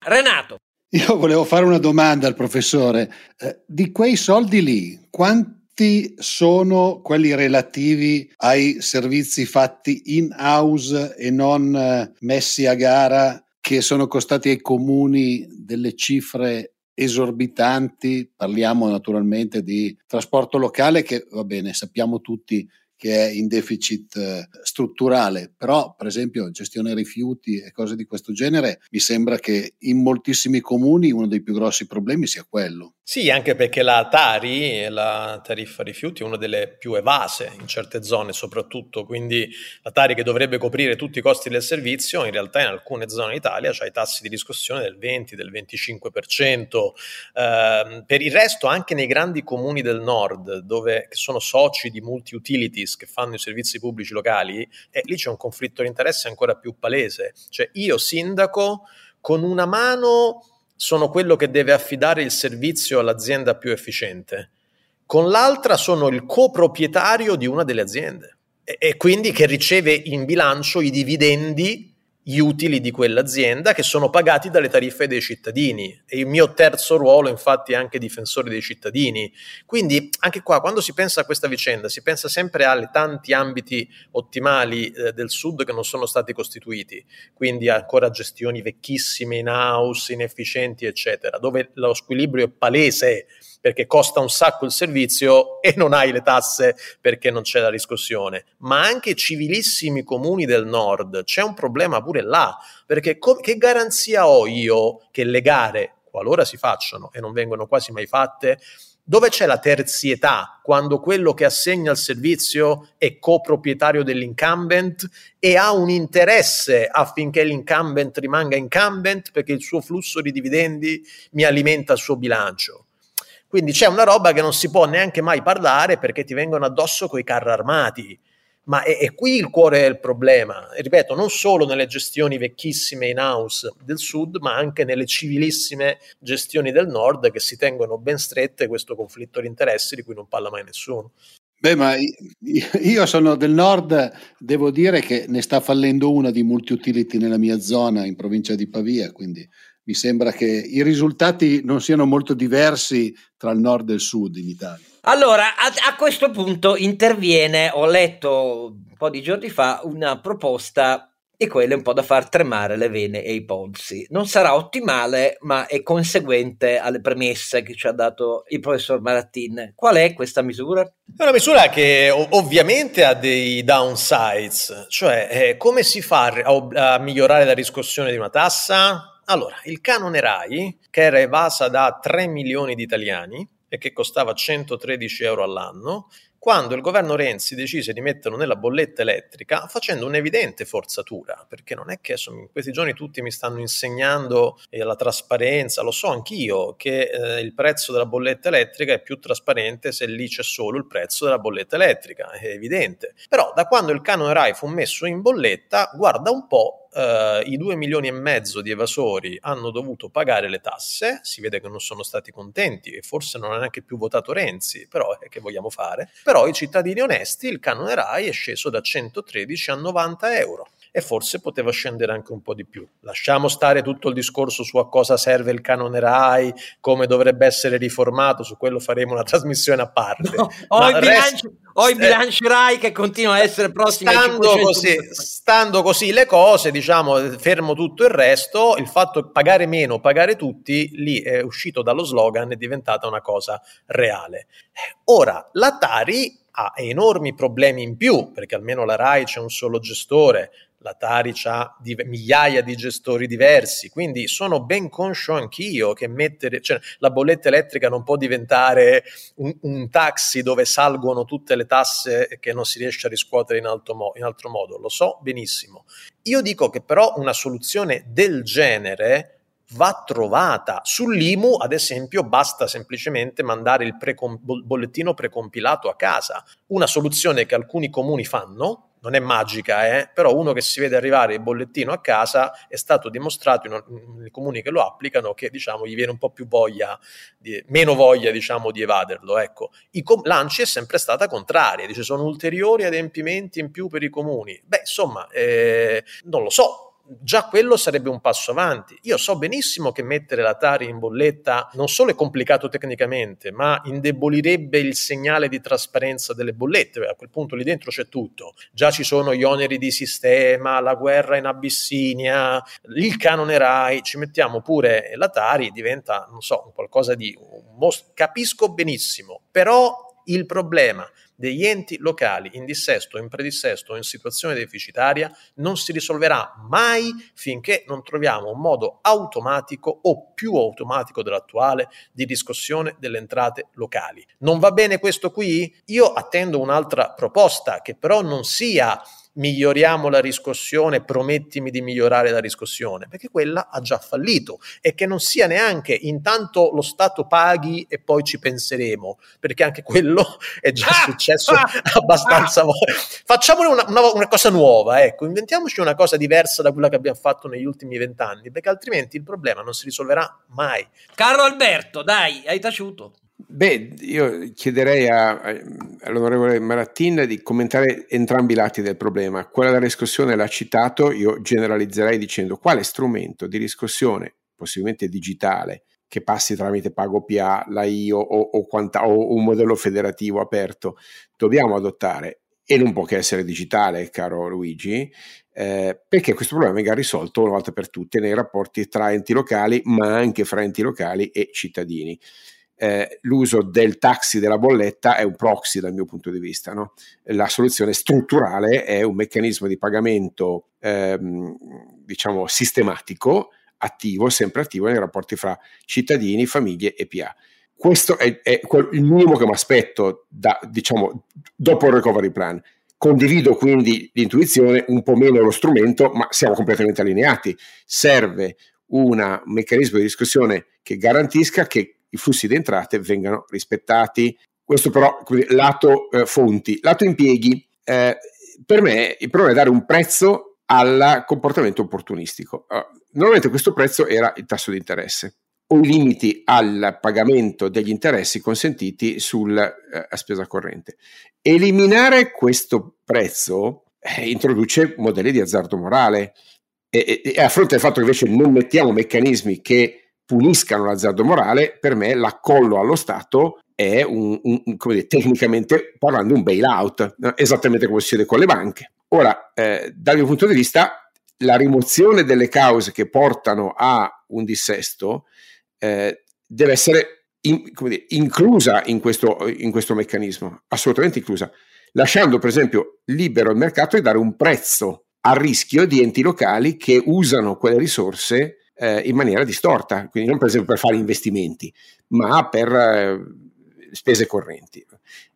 Renato. Io volevo fare una domanda al professore. Eh, di quei soldi lì, quanti sono quelli relativi ai servizi fatti in house e non eh, messi a gara che sono costati ai comuni delle cifre esorbitanti, parliamo naturalmente di trasporto locale che va bene, sappiamo tutti che è in deficit eh, strutturale, però per esempio gestione rifiuti e cose di questo genere, mi sembra che in moltissimi comuni uno dei più grossi problemi sia quello. Sì, anche perché la Tari, la tariffa rifiuti, è una delle più evase in certe zone soprattutto, quindi la Tari che dovrebbe coprire tutti i costi del servizio, in realtà in alcune zone d'Italia c'ha i tassi di riscossione del 20, del 25%, eh, per il resto anche nei grandi comuni del nord, dove sono soci di multi-utilities che fanno i servizi pubblici locali, eh, lì c'è un conflitto di interesse ancora più palese, cioè io sindaco con una mano sono quello che deve affidare il servizio all'azienda più efficiente, con l'altra sono il coproprietario di una delle aziende. E, e quindi che riceve in bilancio i dividendi gli utili di quell'azienda che sono pagati dalle tariffe dei cittadini. E il mio terzo ruolo infatti è anche difensore dei cittadini. Quindi anche qua quando si pensa a questa vicenda si pensa sempre ai tanti ambiti ottimali eh, del sud che non sono stati costituiti, quindi ancora gestioni vecchissime in house, inefficienti eccetera, dove lo squilibrio è palese perché costa un sacco il servizio e non hai le tasse perché non c'è la riscossione. Ma anche civilissimi comuni del nord c'è un problema pure là, perché co- che garanzia ho io che le gare, qualora si facciano e non vengono quasi mai fatte, dove c'è la terzietà quando quello che assegna il servizio è coproprietario dell'incumbent e ha un interesse affinché l'incumbent rimanga incumbent perché il suo flusso di dividendi mi alimenta il suo bilancio? Quindi c'è una roba che non si può neanche mai parlare perché ti vengono addosso coi carri armati. Ma è, è qui il cuore del problema. Ripeto, non solo nelle gestioni vecchissime in house del sud, ma anche nelle civilissime gestioni del nord che si tengono ben strette questo conflitto di interessi di cui non parla mai nessuno. Beh, ma io sono del nord, devo dire che ne sta fallendo una di multi-utility nella mia zona in provincia di Pavia, quindi mi sembra che i risultati non siano molto diversi tra il nord e il sud in Italia. Allora, a, a, questo punto interviene, ho letto un po' di giorni fa, una proposta e quella è un po' da far tremare le vene e i polsi. Non sarà ottimale, ma è conseguente alle premesse che ci ha dato il professor Marattin. Qual è questa misura? È una misura che ovviamente ha dei downsides, cioè eh, come si fa a, a migliorare la riscossione di una tassa? Allora, il canone RAI, che era evasa da 3 milioni di italiani e che costava 113 euro all'anno, quando il governo Renzi decise di metterlo nella bolletta elettrica facendo un'evidente forzatura, perché non è che in questi giorni tutti mi stanno insegnando eh, la trasparenza, lo so anch'io che eh, il prezzo della bolletta elettrica è più trasparente se lì c'è solo il prezzo della bolletta elettrica, è evidente. Però da quando il canone RAI fu messo in bolletta, guarda un po', Uh, i 2 milioni e mezzo di evasori hanno dovuto pagare le tasse, si vede che non sono stati contenti e forse non ha neanche più votato Renzi, però eh, che vogliamo fare? Però i cittadini onesti, il canone RAI è sceso da 113 a 90 euro e forse poteva scendere anche un po' di più. Lasciamo stare tutto il discorso su a cosa serve il canone RAI, come dovrebbe essere riformato, su quello faremo una trasmissione a parte. No, ho, i bilanci, ho i bilanci RAI che continuano a essere prossimi stando così, stando così le cose, diciamo, fermo tutto il resto, il fatto di pagare meno, pagare tutti, lì è uscito dallo slogan, è diventata una cosa reale. Ora, la Tari ha enormi problemi in più, perché almeno la RAI c'è un solo gestore, la Tari ha di, migliaia di gestori diversi, quindi sono ben conscio anch'io che mettere, cioè, la bolletta elettrica non può diventare un, un, taxi dove salgono tutte le tasse che non si riesce a riscuotere in, mo- in altro modo, lo so benissimo. Io dico che però una soluzione del genere va trovata. Sull'IMU, ad esempio, basta semplicemente mandare il precom- bollettino precompilato a casa, una soluzione che alcuni comuni fanno, non è magica, eh? però uno che si vede arrivare il bollettino a casa è stato dimostrato nei comuni che lo applicano che diciamo, gli viene un po' più voglia, di, meno voglia diciamo, di evaderlo. Ecco. Com- L'ANCI è sempre stata contraria, dice sono ulteriori adempimenti in più per i comuni. Beh, insomma, eh, non lo so, già quello sarebbe un passo avanti. Io so benissimo che mettere la Tari in bolletta non solo è complicato tecnicamente, ma indebolirebbe il segnale di trasparenza delle bollette. A quel punto lì dentro c'è tutto. Già ci sono gli oneri di sistema, la guerra in Abissinia, il canone RAI, ci mettiamo pure la Tari, diventa, non so, qualcosa di... Capisco benissimo, però il problema degli enti locali in dissesto, in predissesto o in situazione deficitaria non si risolverà mai finché non troviamo un modo automatico o più automatico dell'attuale di discussione delle entrate locali. Non va bene questo qui? Io attendo un'altra proposta che però non sia miglioriamo la riscossione, promettimi di migliorare la riscossione, perché quella ha già fallito e che non sia neanche intanto lo Stato paghi e poi ci penseremo, perché anche quello è già ah, successo ah, abbastanza. Ah. Facciamone una, una, una, cosa nuova, ecco, inventiamoci una cosa diversa da quella che abbiamo fatto negli ultimi vent'anni, perché altrimenti il problema non si risolverà mai. Carlo Alberto, dai, hai taciuto. Beh, io chiederei a, a, all'onorevole Marattin di commentare entrambi i lati del problema. Quella della riscossione? L'ha citato, io generalizzerei dicendo quale strumento di riscossione, possibilmente digitale, che passi tramite Pago PA, la IO o, o, quanta, o un modello federativo aperto, dobbiamo adottare e non può che essere digitale, caro Luigi, eh, perché questo problema venga risolto una volta per tutte nei rapporti tra enti locali, ma anche fra enti locali e cittadini eh, l'uso del taxi della bolletta è un proxy dal mio punto di vista. No? La soluzione strutturale è un meccanismo di pagamento ehm, diciamo sistematico, attivo, sempre attivo nei rapporti fra cittadini, famiglie e PA. Questo è, è il minimo che mi aspetto diciamo, dopo il recovery plan. Condivido quindi l'intuizione, un po' meno lo strumento, ma siamo completamente allineati. Serve un meccanismo di discussione che garantisca che i flussi di entrate vengano rispettati. Questo però lato eh, fonti, lato impieghi. Eh, per me il problema è dare un prezzo al comportamento opportunistico. Uh, normalmente questo prezzo era il tasso di interesse o i limiti al pagamento degli interessi consentiti sulla eh, spesa corrente. Eliminare questo prezzo eh, introduce modelli di azzardo morale e, e, e a fronte del fatto che invece non mettiamo meccanismi che puniscano l'azzardo morale, per me l'accollo allo Stato è un, un, un dire, tecnicamente parlando un bailout, esattamente come succede con le banche. Ora, eh, dal mio punto di vista, la rimozione delle cause che portano a un dissesto eh, deve essere in, dire, inclusa in questo, in questo meccanismo, assolutamente inclusa, lasciando per esempio libero il mercato e dare un prezzo a rischio di enti locali che usano quelle risorse eh, in maniera distorta, quindi non per esempio per fare investimenti, ma per eh, spese correnti.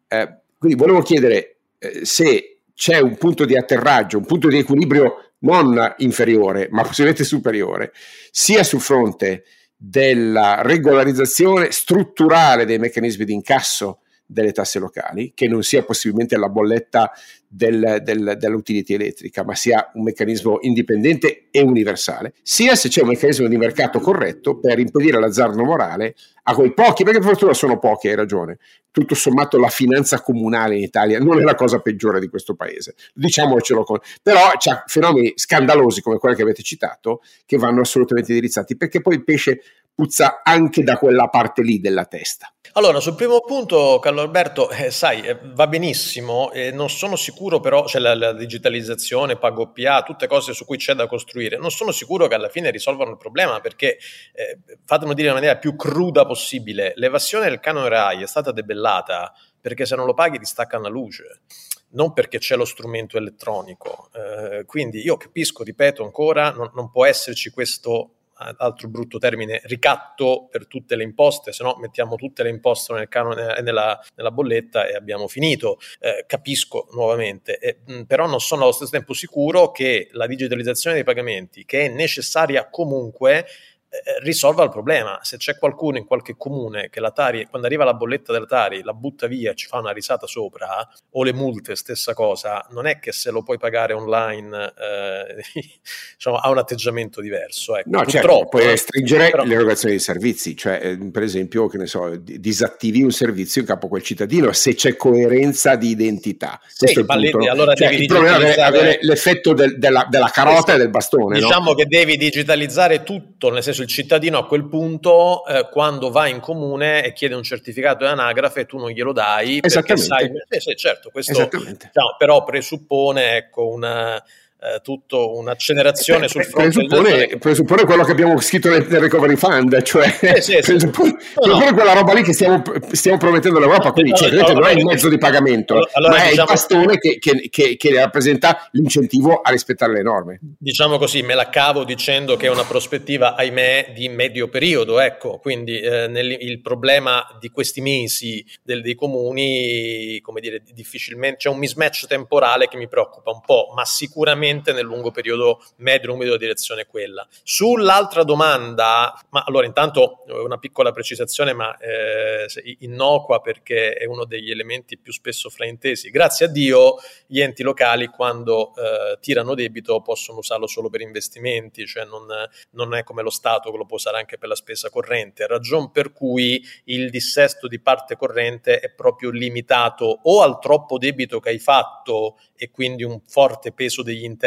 Eh, quindi volevo chiedere eh, se c'è un punto di atterraggio, un punto di equilibrio non inferiore, ma possibilmente superiore, sia sul fronte della regolarizzazione strutturale dei meccanismi di incasso delle tasse locali, che non sia possibilmente la bolletta del, del, dell'utility elettrica, ma sia un meccanismo indipendente e universale, sia se c'è un meccanismo di mercato corretto per impedire l'azzardo morale a quei pochi, perché per fortuna sono pochi, hai ragione. Tutto sommato la finanza comunale in Italia non è la cosa peggiore di questo paese, diciamocelo con... però c'è fenomeni scandalosi come quelli che avete citato che vanno assolutamente indirizzati, perché poi il pesce puzza anche da quella parte lì della testa. Allora, sul primo punto, Carlo Alberto, eh, sai, eh, va benissimo, eh, non sono sicuro però, cioè la, la, digitalizzazione, pago PA, tutte cose su cui c'è da costruire, non sono sicuro che alla fine risolvano il problema perché, eh, fatemi dire in maniera più cruda possibile, l'evasione del canone RAI è stata debellata perché se non lo paghi ti staccano la luce non perché c'è lo strumento elettronico. Eh, quindi io capisco, ripeto ancora, non, non può esserci questo altro brutto termine, ricatto per tutte le imposte, se no mettiamo tutte le imposte nel canone, nella, nella bolletta e abbiamo finito. Eh, capisco nuovamente, eh, però non sono allo stesso tempo sicuro che la digitalizzazione dei pagamenti, che è necessaria comunque, eh, risolva il problema. Se c'è qualcuno in qualche comune che la Tari, quando arriva la bolletta della Tari, la butta via e ci fa una risata sopra, o le multe, stessa cosa, non è che se lo puoi pagare online eh, diciamo, ha un atteggiamento diverso. Ecco. No, certo, puoi restringere però... l'erogazione dei servizi, cioè eh, per esempio, che ne so, disattivi un servizio in capo a quel cittadino se c'è coerenza di identità. Sì, Questo è il punto. Allora cioè, il problema è avere l'effetto del, della, della, carota e del bastone. Diciamo no? che devi digitalizzare tutto, nel senso il cittadino a quel punto, eh, quando va in comune e chiede un certificato di anagrafe, tu non glielo dai perché sai... Eh, sì, certo, questo diciamo, però presuppone ecco, una eh, tutto un'accelerazione eh, sul fronte presuppone, del... presuppone quello che abbiamo scritto nel, nel recovery fund cioè eh, sì, sì, presuppone, no, no. quella roba lì che stiamo, stiamo promettendo all'Europa quindi no, cioè, non è il mezzo di pagamento allora, ma è diciamo, il bastone che, che, che, che, rappresenta l'incentivo a rispettare le norme. Diciamo così me la cavo dicendo che è una prospettiva ahimè di medio periodo ecco. Quindi eh, nel, il problema di questi mesi del, dei comuni come dire difficilmente c'è un mismatch temporale che mi preoccupa un po' ma sicuramente sicuramente nel lungo periodo, medio lungo periodo, la direzione è quella. Sull'altra domanda, ma allora intanto una piccola precisazione, ma eh, innocua perché è uno degli elementi più spesso fraintesi. Grazie a Dio gli enti locali quando eh, tirano debito possono usarlo solo per investimenti, cioè non, non, è come lo Stato che lo può usare anche per la spesa corrente, ragion per cui il dissesto di parte corrente è proprio limitato o al troppo debito che hai fatto e quindi un forte peso degli interessi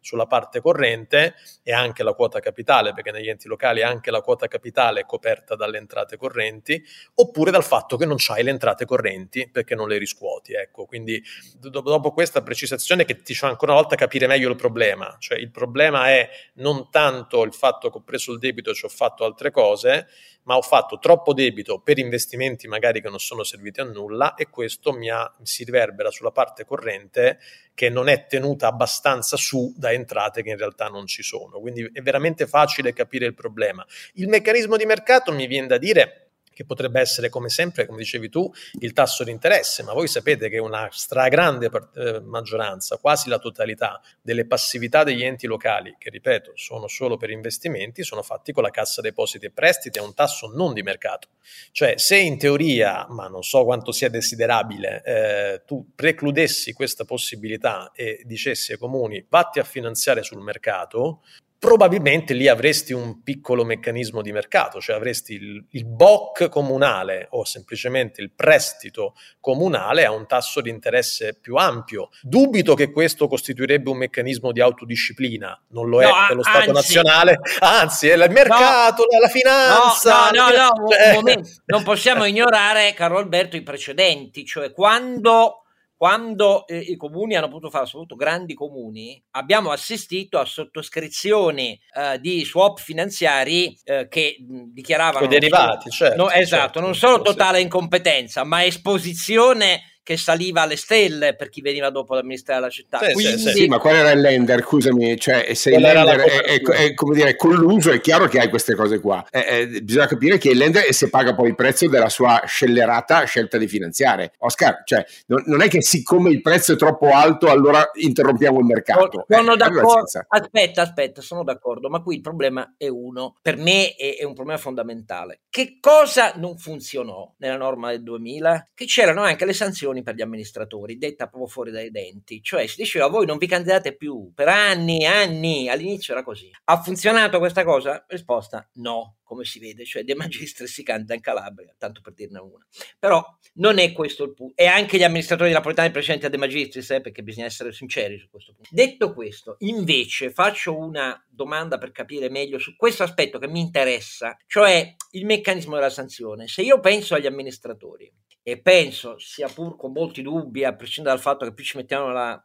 sulla parte corrente e anche la quota capitale, perché negli enti locali anche la quota capitale è coperta dalle entrate correnti, oppure dal fatto che non c'hai le entrate correnti perché non le riscuoti. Ecco, quindi dopo questa precisazione che ti fa ancora una volta capire meglio il problema, cioè il problema è non tanto il fatto che ho preso il debito e ci ho fatto altre cose, ma ho fatto troppo debito per investimenti magari che non sono serviti a nulla e questo mi, ha, si riverbera sulla parte corrente che non è tenuta abbastanza su da entrate che in realtà non ci sono. Quindi è veramente facile capire il problema. Il meccanismo di mercato mi viene da dire che potrebbe essere come sempre, come dicevi tu, il tasso di interesse, ma voi sapete che una stragrande eh, maggioranza, quasi la totalità delle passività degli enti locali, che ripeto sono solo per investimenti, sono fatti con la cassa depositi e prestiti a un tasso non di mercato. Cioè se in teoria, ma non so quanto sia desiderabile, eh, tu precludessi questa possibilità e dicessi ai comuni vatti a finanziare sul mercato, probabilmente lì avresti un piccolo meccanismo di mercato, cioè avresti il, il, BOC comunale o semplicemente il prestito comunale a un tasso di interesse più ampio. Dubito che questo costituirebbe un meccanismo di autodisciplina, non lo è no, per lo Stato anzi, nazionale, anzi è il mercato, no, la finanza. No, no, no, cioè... momento, non possiamo ignorare, caro Alberto, i precedenti, cioè quando quando eh, i comuni hanno potuto fare, soprattutto grandi comuni, abbiamo assistito a sottoscrizioni eh, di swap finanziari eh, che mh, dichiaravano... Con derivati, certo. No, esatto, certo, non solo totale incompetenza, ma esposizione che saliva alle stelle per chi veniva dopo ad amministrare la città. Sì, Quindi... sì, sì. ma qual era il lender? Scusami, cioè, se il lender è, è, è, come dire, colluso, è chiaro che hai queste cose qua. Eh, eh, bisogna capire che il lender se paga poi il prezzo della sua scellerata scelta di finanziare. Oscar, cioè, non, non, è che siccome il prezzo è troppo alto, allora interrompiamo il mercato. Sono eh, d'accordo. Aspetta, aspetta, sono d'accordo, ma qui il problema è uno. Per me è, è un problema fondamentale. Che cosa non funzionò nella norma del 2000? Che c'erano anche le sanzioni sanzioni per gli amministratori, detta proprio fuori dai denti. Cioè si diceva voi non vi candidate più per anni, anni, all'inizio era così. Ha funzionato questa cosa? Risposta no, come si vede, cioè De Magistris si candida in Calabria, tanto per dirne una. Però non è questo il punto. E anche gli amministratori napoletani presenti a De Magistris, eh, perché bisogna essere sinceri su questo punto. Detto questo, invece faccio una domanda per capire meglio su questo aspetto che mi interessa, cioè il meccanismo della sanzione. Se io penso agli amministratori e penso, sia pur con molti dubbi, a prescindere dal fatto che più ci mettiamo la,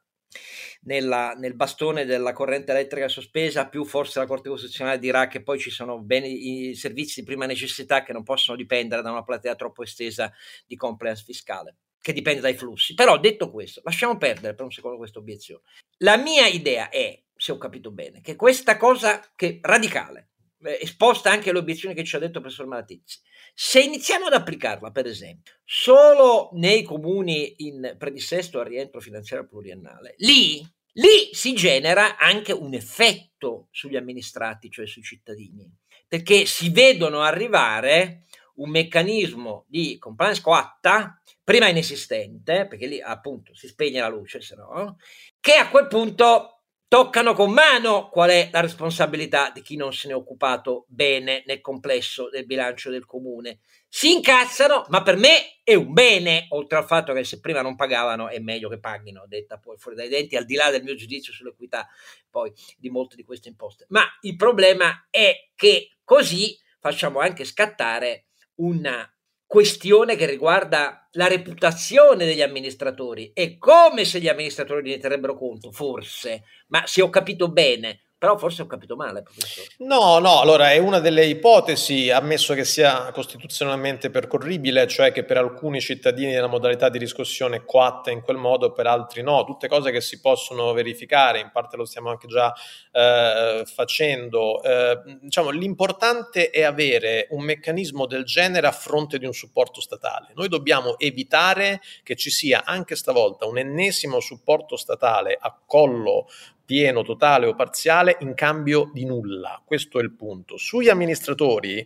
nella, nel bastone della corrente elettrica sospesa, più forse la Corte Costituzionale dirà che poi ci sono beni, i servizi di prima necessità che non possono dipendere da una platea troppo estesa di compliance fiscale che dipende dai flussi. Però detto questo, lasciamo perdere per un secondo questa obiezione. La mia idea è, se ho capito bene, che questa cosa che radicale, eh, esposta anche alle obiezioni che ci ha detto il professor Malatizzi, se iniziamo ad applicarla, per esempio, solo nei comuni in predissesto al rientro finanziario pluriennale, lì, lì si genera anche un effetto sugli amministrati, cioè sui cittadini, perché si vedono arrivare un meccanismo di compliance coatta, prima inesistente, perché lì appunto si spegne la luce, se no, che a quel punto toccano con mano qual è la responsabilità di chi non se ne è occupato bene nel complesso del bilancio del comune. Si incazzano, ma per me è un bene, oltre al fatto che se prima non pagavano è meglio che paghino, detta poi fuori dai denti, al di là del mio giudizio sull'equità poi di molte di queste imposte. Ma il problema è che così facciamo anche scattare una questione che riguarda la reputazione degli amministratori. È come se gli amministratori ne terrebbero conto, forse, ma se ho capito bene, però forse ho capito male, professore. No, no, allora è una delle ipotesi, ammesso che sia costituzionalmente percorribile, cioè che per alcuni cittadini la modalità di riscossione è coatta in quel modo, per altri no, tutte cose che si possono verificare, in parte lo stiamo anche già eh, facendo. Eh, diciamo, l'importante è avere un meccanismo del genere a fronte di un supporto statale. Noi dobbiamo evitare che ci sia anche stavolta un ennesimo supporto statale a collo pieno, totale o parziale in cambio di nulla. Questo è il punto. Sugli amministratori,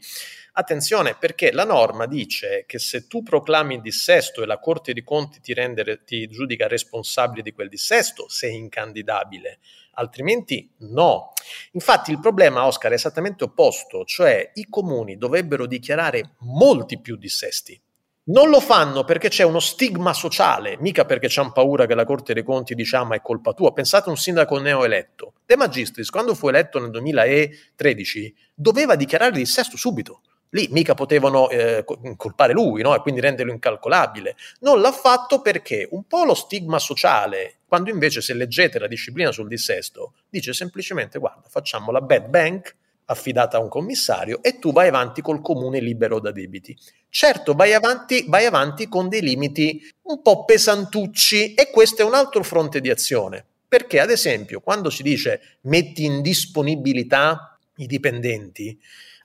attenzione perché la norma dice che se tu proclami il dissesto e la Corte dei Conti ti, rende, ti giudica responsabile di quel dissesto, sei incandidabile altrimenti no. Infatti il problema, Oscar, è esattamente opposto, cioè i comuni dovrebbero dichiarare molti più dissesti. Non lo fanno perché c'è uno stigma sociale, mica perché c'hanno paura che la Corte dei Conti diciamo è colpa tua. Pensate a un sindaco neoeletto. De Magistris, quando fu eletto nel 2013, doveva dichiarare il dissesto subito. Lì mica potevano eh, colpare lui no? e quindi renderlo incalcolabile. Non l'ha fatto perché un po' lo stigma sociale, quando invece se leggete la disciplina sul dissesto, dice semplicemente guarda, facciamo la bad bank affidata a un commissario e tu vai avanti col comune libero da debiti. Certo, vai avanti, vai avanti con dei limiti un po' pesantucci e questo è un altro fronte di azione. Perché, ad esempio, quando si dice metti in disponibilità i dipendenti,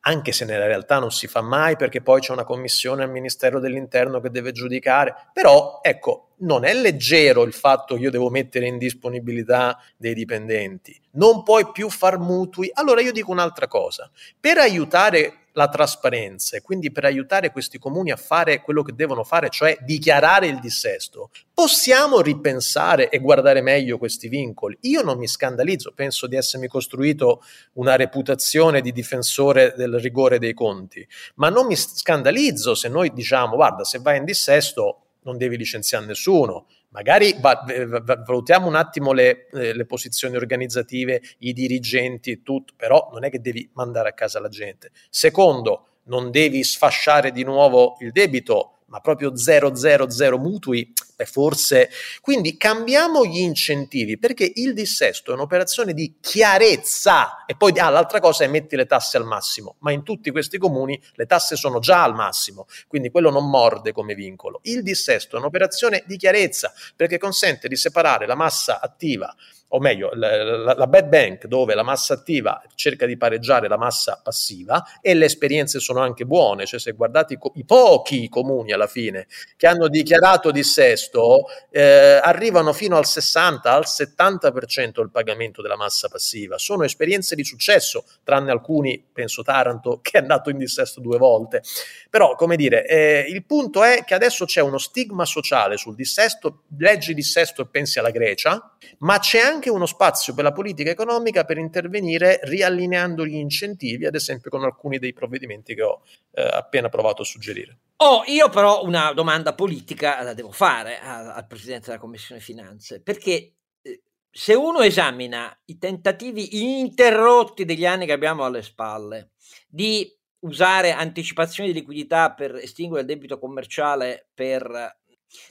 anche se nella realtà non si fa mai perché poi c'è una commissione al Ministero dell'Interno che deve giudicare, però ecco, non è leggero il fatto che io devo mettere in disponibilità dei dipendenti, non puoi più far mutui. Allora io dico un'altra cosa, per aiutare la trasparenza e quindi per aiutare questi comuni a fare quello che devono fare, cioè dichiarare il dissesto, possiamo ripensare e guardare meglio questi vincoli. Io non mi scandalizzo, penso di essermi costruito una reputazione di difensore del rigore dei conti, ma non mi scandalizzo se noi diciamo guarda, se vai in dissesto non devi licenziare nessuno, magari valutiamo un attimo le, eh, le, posizioni organizzative, i dirigenti e tutto, però non è che devi mandare a casa la gente. Secondo, non devi sfasciare di nuovo il debito, ma proprio 000 mutui, beh, forse. Quindi cambiamo gli incentivi perché il dissesto è un'operazione di chiarezza e poi ah, l'altra cosa è metti le tasse al massimo, ma in tutti questi comuni le tasse sono già al massimo, quindi quello non morde come vincolo. Il dissesto è un'operazione di chiarezza perché consente di separare la massa attiva o meglio, la, la, bad bank dove la massa attiva cerca di pareggiare la massa passiva e le esperienze sono anche buone, cioè se guardate i, i pochi comuni alla fine che hanno dichiarato dissesto eh, arrivano fino al 60, al 70% il pagamento della massa passiva, sono esperienze di successo, tranne alcuni, penso Taranto, che è andato in dissesto due volte, però come dire, eh, il punto è che adesso c'è uno stigma sociale sul dissesto, leggi dissesto e pensi alla Grecia, ma c'è anche uno spazio per la politica economica per intervenire riallineando gli incentivi, ad esempio con alcuni dei provvedimenti che ho eh, appena provato a suggerire. Oh, io però una domanda politica la devo fare a, al Presidente della Commissione Finanze, perché eh, se uno esamina i tentativi ininterrotti degli anni che abbiamo alle spalle di usare anticipazioni di liquidità per estinguere il debito commerciale per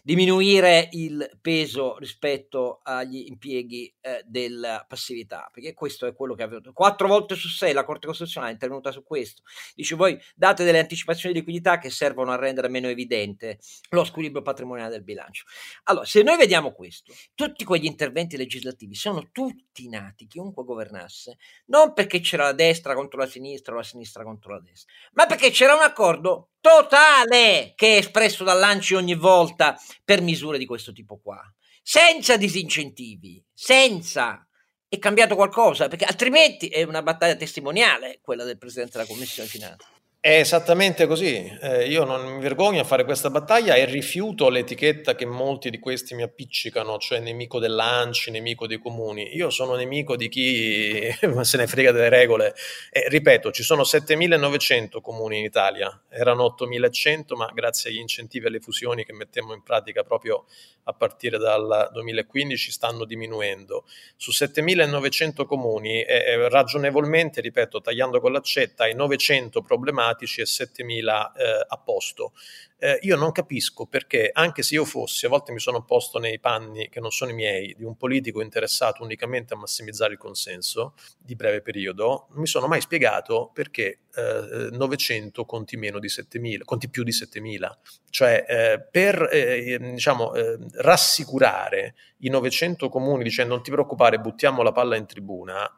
diminuire il peso rispetto agli impieghi eh, della passività, perché questo è quello che avete. Quattro volte su sei la Corte Costituzionale è intervenuta su questo. Dice voi date delle anticipazioni di liquidità che servono a rendere meno evidente lo squilibrio patrimoniale del bilancio. Allora, se noi vediamo questo, tutti quegli interventi legislativi sono tutti nati, chiunque governasse, non perché c'era la destra contro la sinistra o la sinistra contro la destra, ma perché c'era un accordo totale che è espresso dall'ANCI ogni volta per misure di questo tipo qua, senza disincentivi, senza è cambiato qualcosa, perché altrimenti è una battaglia testimoniale quella del Presidente della Commissione Finanza. È esattamente così. Eh, io non mi vergogno a fare questa battaglia e rifiuto l'etichetta che molti di questi mi appiccicano, cioè nemico dell'ANCI, nemico dei comuni. Io sono nemico di chi se ne frega delle regole. E, ripeto, ci sono 7.900 comuni in Italia, erano 8.100, ma grazie agli incentivi alle fusioni che mettiamo in pratica proprio a partire dal 2015 stanno diminuendo. Su 7.900 comuni, eh, ragionevolmente, ripeto, tagliando con l'accetta, ai 900 problematici e 7.000 eh, a posto. Eh, io non capisco perché, anche se io fossi, a volte mi sono posto nei panni che non sono i miei, di un politico interessato unicamente a massimizzare il consenso di breve periodo, non mi sono mai spiegato perché eh, 900 conti meno di 7.000, conti più di 7.000. Cioè, eh, per eh, diciamo, eh, rassicurare i 900 comuni dicendo non ti preoccupare, buttiamo la palla in tribuna,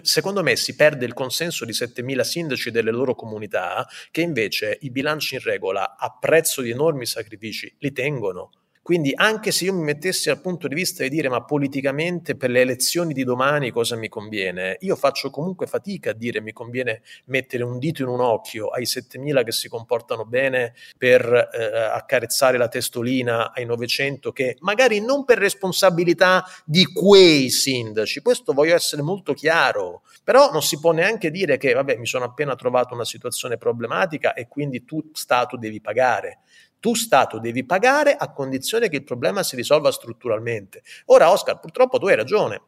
secondo me si perde il consenso di 7.000 sindaci delle loro comunità che invece i bilanci in regola a prezzo di enormi sacrifici li tengono. Quindi anche se io mi mettessi al punto di vista di dire ma politicamente per le elezioni di domani cosa mi conviene, io faccio comunque fatica a dire mi conviene mettere un dito in un occhio ai 7000 che si comportano bene per eh, accarezzare la testolina ai 900 che magari non per responsabilità di quei sindaci, questo voglio essere molto chiaro, però non si può neanche dire che vabbè mi sono appena trovato una situazione problematica e quindi tu Stato devi pagare tu Stato devi pagare a condizione che il problema si risolva strutturalmente. Ora, Oscar, purtroppo tu hai ragione.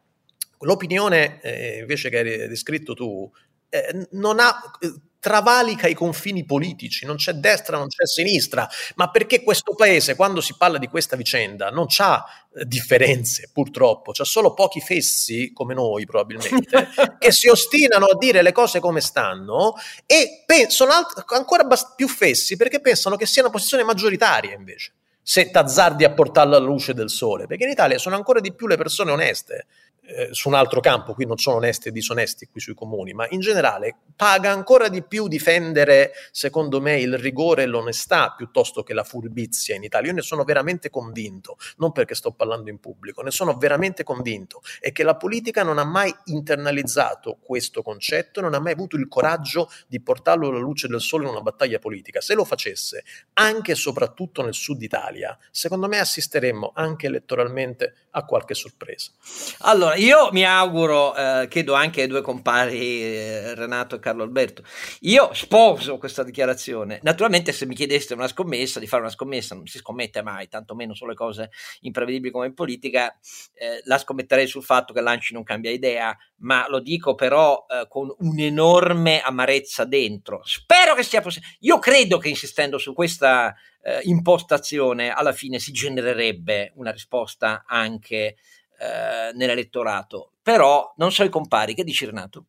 L'opinione eh, invece che hai descritto tu eh, non ha eh, travalica i confini politici, non c'è destra, non c'è sinistra, ma perché questo paese, quando si parla di questa vicenda, non ha eh, differenze, purtroppo, c'ha solo pochi fessi, come noi probabilmente, che si ostinano a dire le cose come stanno e pe- sono alt- ancora bast- più fessi perché pensano che siano posizioni maggioritarie invece se t'azzardi a portarla alla luce del sole, perché in Italia sono ancora di più le persone oneste, eh, su un altro campo, qui non sono onesti e disonesti qui sui comuni, ma in generale paga ancora di più difendere, secondo me, il rigore e l'onestà piuttosto che la furbizia in Italia. Io ne sono veramente convinto, non perché sto parlando in pubblico, ne sono veramente convinto e che la politica non ha mai internalizzato questo concetto, non ha mai avuto il coraggio di portarlo alla luce del sole in una battaglia politica. Se lo facesse, anche e soprattutto nel sud Italia, secondo me assisteremmo anche elettoralmente a qualche sorpresa. Allora, io mi auguro, eh, chiedo anche ai due compari eh, Renato e Carlo Alberto, io sposo questa dichiarazione. Naturalmente se mi chiedeste una scommessa, di fare una scommessa, non si scommette mai, tantomeno sulle cose imprevedibili come in politica, eh, la scommetterei sul fatto che Lanci non cambia idea, ma lo dico però eh, con un'enorme amarezza dentro. Spero che sia possibile. Io credo che insistendo su questa eh, impostazione alla fine si genererebbe una risposta anche eh, nell'elettorato. Però non so i compari, che dici Renato?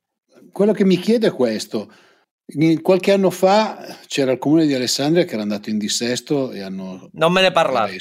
Quello che mi chiede è questo. Qualche anno fa c'era il comune di Alessandria che era andato in dissesto e hanno non me ne parlavi.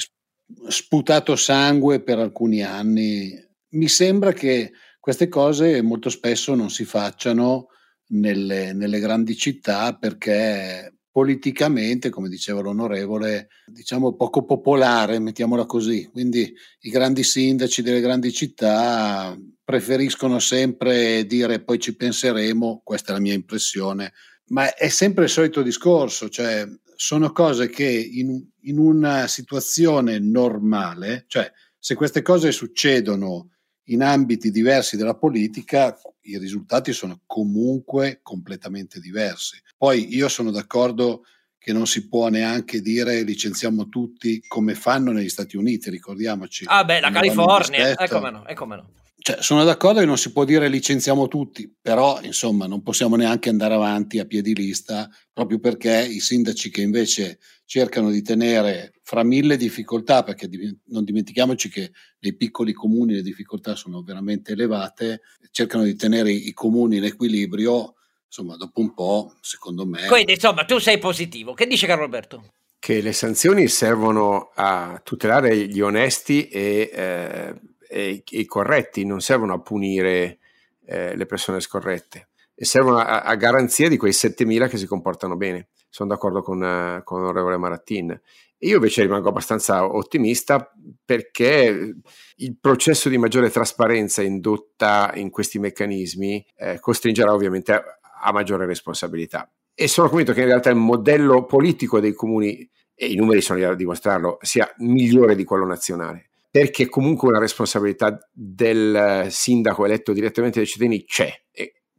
sputato sangue per alcuni anni. Mi sembra che queste cose molto spesso non si facciano nelle, nelle grandi città perché politicamente, come diceva l'onorevole, diciamo poco popolare, mettiamola così. Quindi i grandi sindaci delle grandi città preferiscono sempre dire poi ci penseremo, questa è la mia impressione, ma è sempre il solito discorso, cioè sono cose che in, in una situazione normale, cioè se queste cose succedono in ambiti diversi della politica, i risultati sono comunque completamente diversi. Poi io sono d'accordo che non si può neanche dire licenziamo tutti come fanno negli Stati Uniti, ricordiamoci. Ah beh, la California, ecco no, ecco no. Cioè, sono d'accordo che non si può dire licenziamo tutti, però insomma non possiamo neanche andare avanti a piedi lista proprio perché i sindaci che invece cercano di tenere fra mille difficoltà, perché non dimentichiamoci che nei piccoli comuni le difficoltà sono veramente elevate, cercano di tenere i comuni in equilibrio, insomma dopo un po' secondo me... Quindi insomma tu sei positivo, che dice Carlo Alberto? Che le sanzioni servono a tutelare gli onesti e... Eh, e, e corretti, non servono a punire eh, le persone scorrette e servono a, a, garanzia di quei 7.000 che si comportano bene. Sono d'accordo con, uh, con l'onorevole Marattin. Io invece rimango abbastanza ottimista perché il processo di maggiore trasparenza indotta in questi meccanismi eh, costringerà ovviamente a, a, maggiore responsabilità. E sono convinto che in realtà il modello politico dei comuni, e i numeri sono lì a dimostrarlo, sia migliore di quello nazionale perché comunque una responsabilità del sindaco eletto direttamente dai cittadini c'è,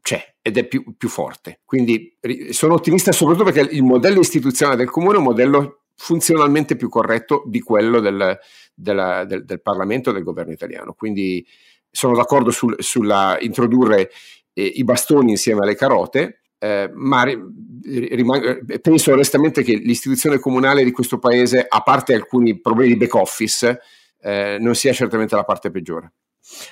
c'è ed è più, più forte. Quindi sono ottimista soprattutto perché il modello istituzionale del comune è un modello funzionalmente più corretto di quello del, della, del, del Parlamento e del governo italiano. Quindi sono d'accordo sul, sulla introdurre eh, i bastoni insieme alle carote, eh, ma rimang- penso onestamente che l'istituzione comunale di questo paese, a parte alcuni problemi di back office, eh, non sia certamente la parte peggiore.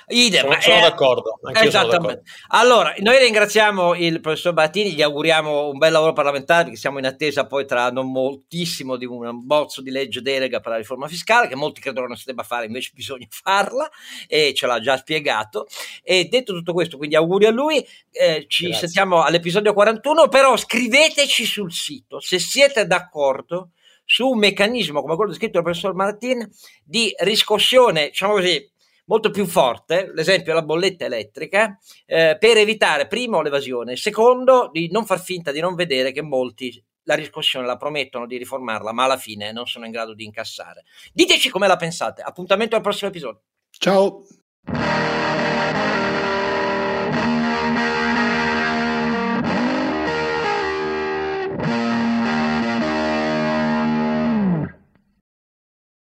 Idem, sono, sono, d'accordo. Esattamente. Sono d'accordo. Allora, noi ringraziamo il professor Battini, gli auguriamo un bel lavoro parlamentare perché siamo in attesa poi tra non moltissimo di un bozzo di legge delega per la riforma fiscale che molti credono non si debba fare, invece bisogna farla e ce l'ha già spiegato. E detto tutto questo, quindi auguri a lui, eh, ci Grazie. sentiamo all'episodio 41, però scriveteci sul sito se siete d'accordo su un meccanismo come quello descritto dal professor Martin di riscossione, diciamo così, molto più forte, l'esempio è la bolletta elettrica, eh, per evitare primo l'evasione, secondo di non far finta di non vedere che molti la riscossione la promettono di riformarla, ma alla fine non sono in grado di incassare. Diteci come la pensate. Appuntamento al prossimo episodio. Ciao.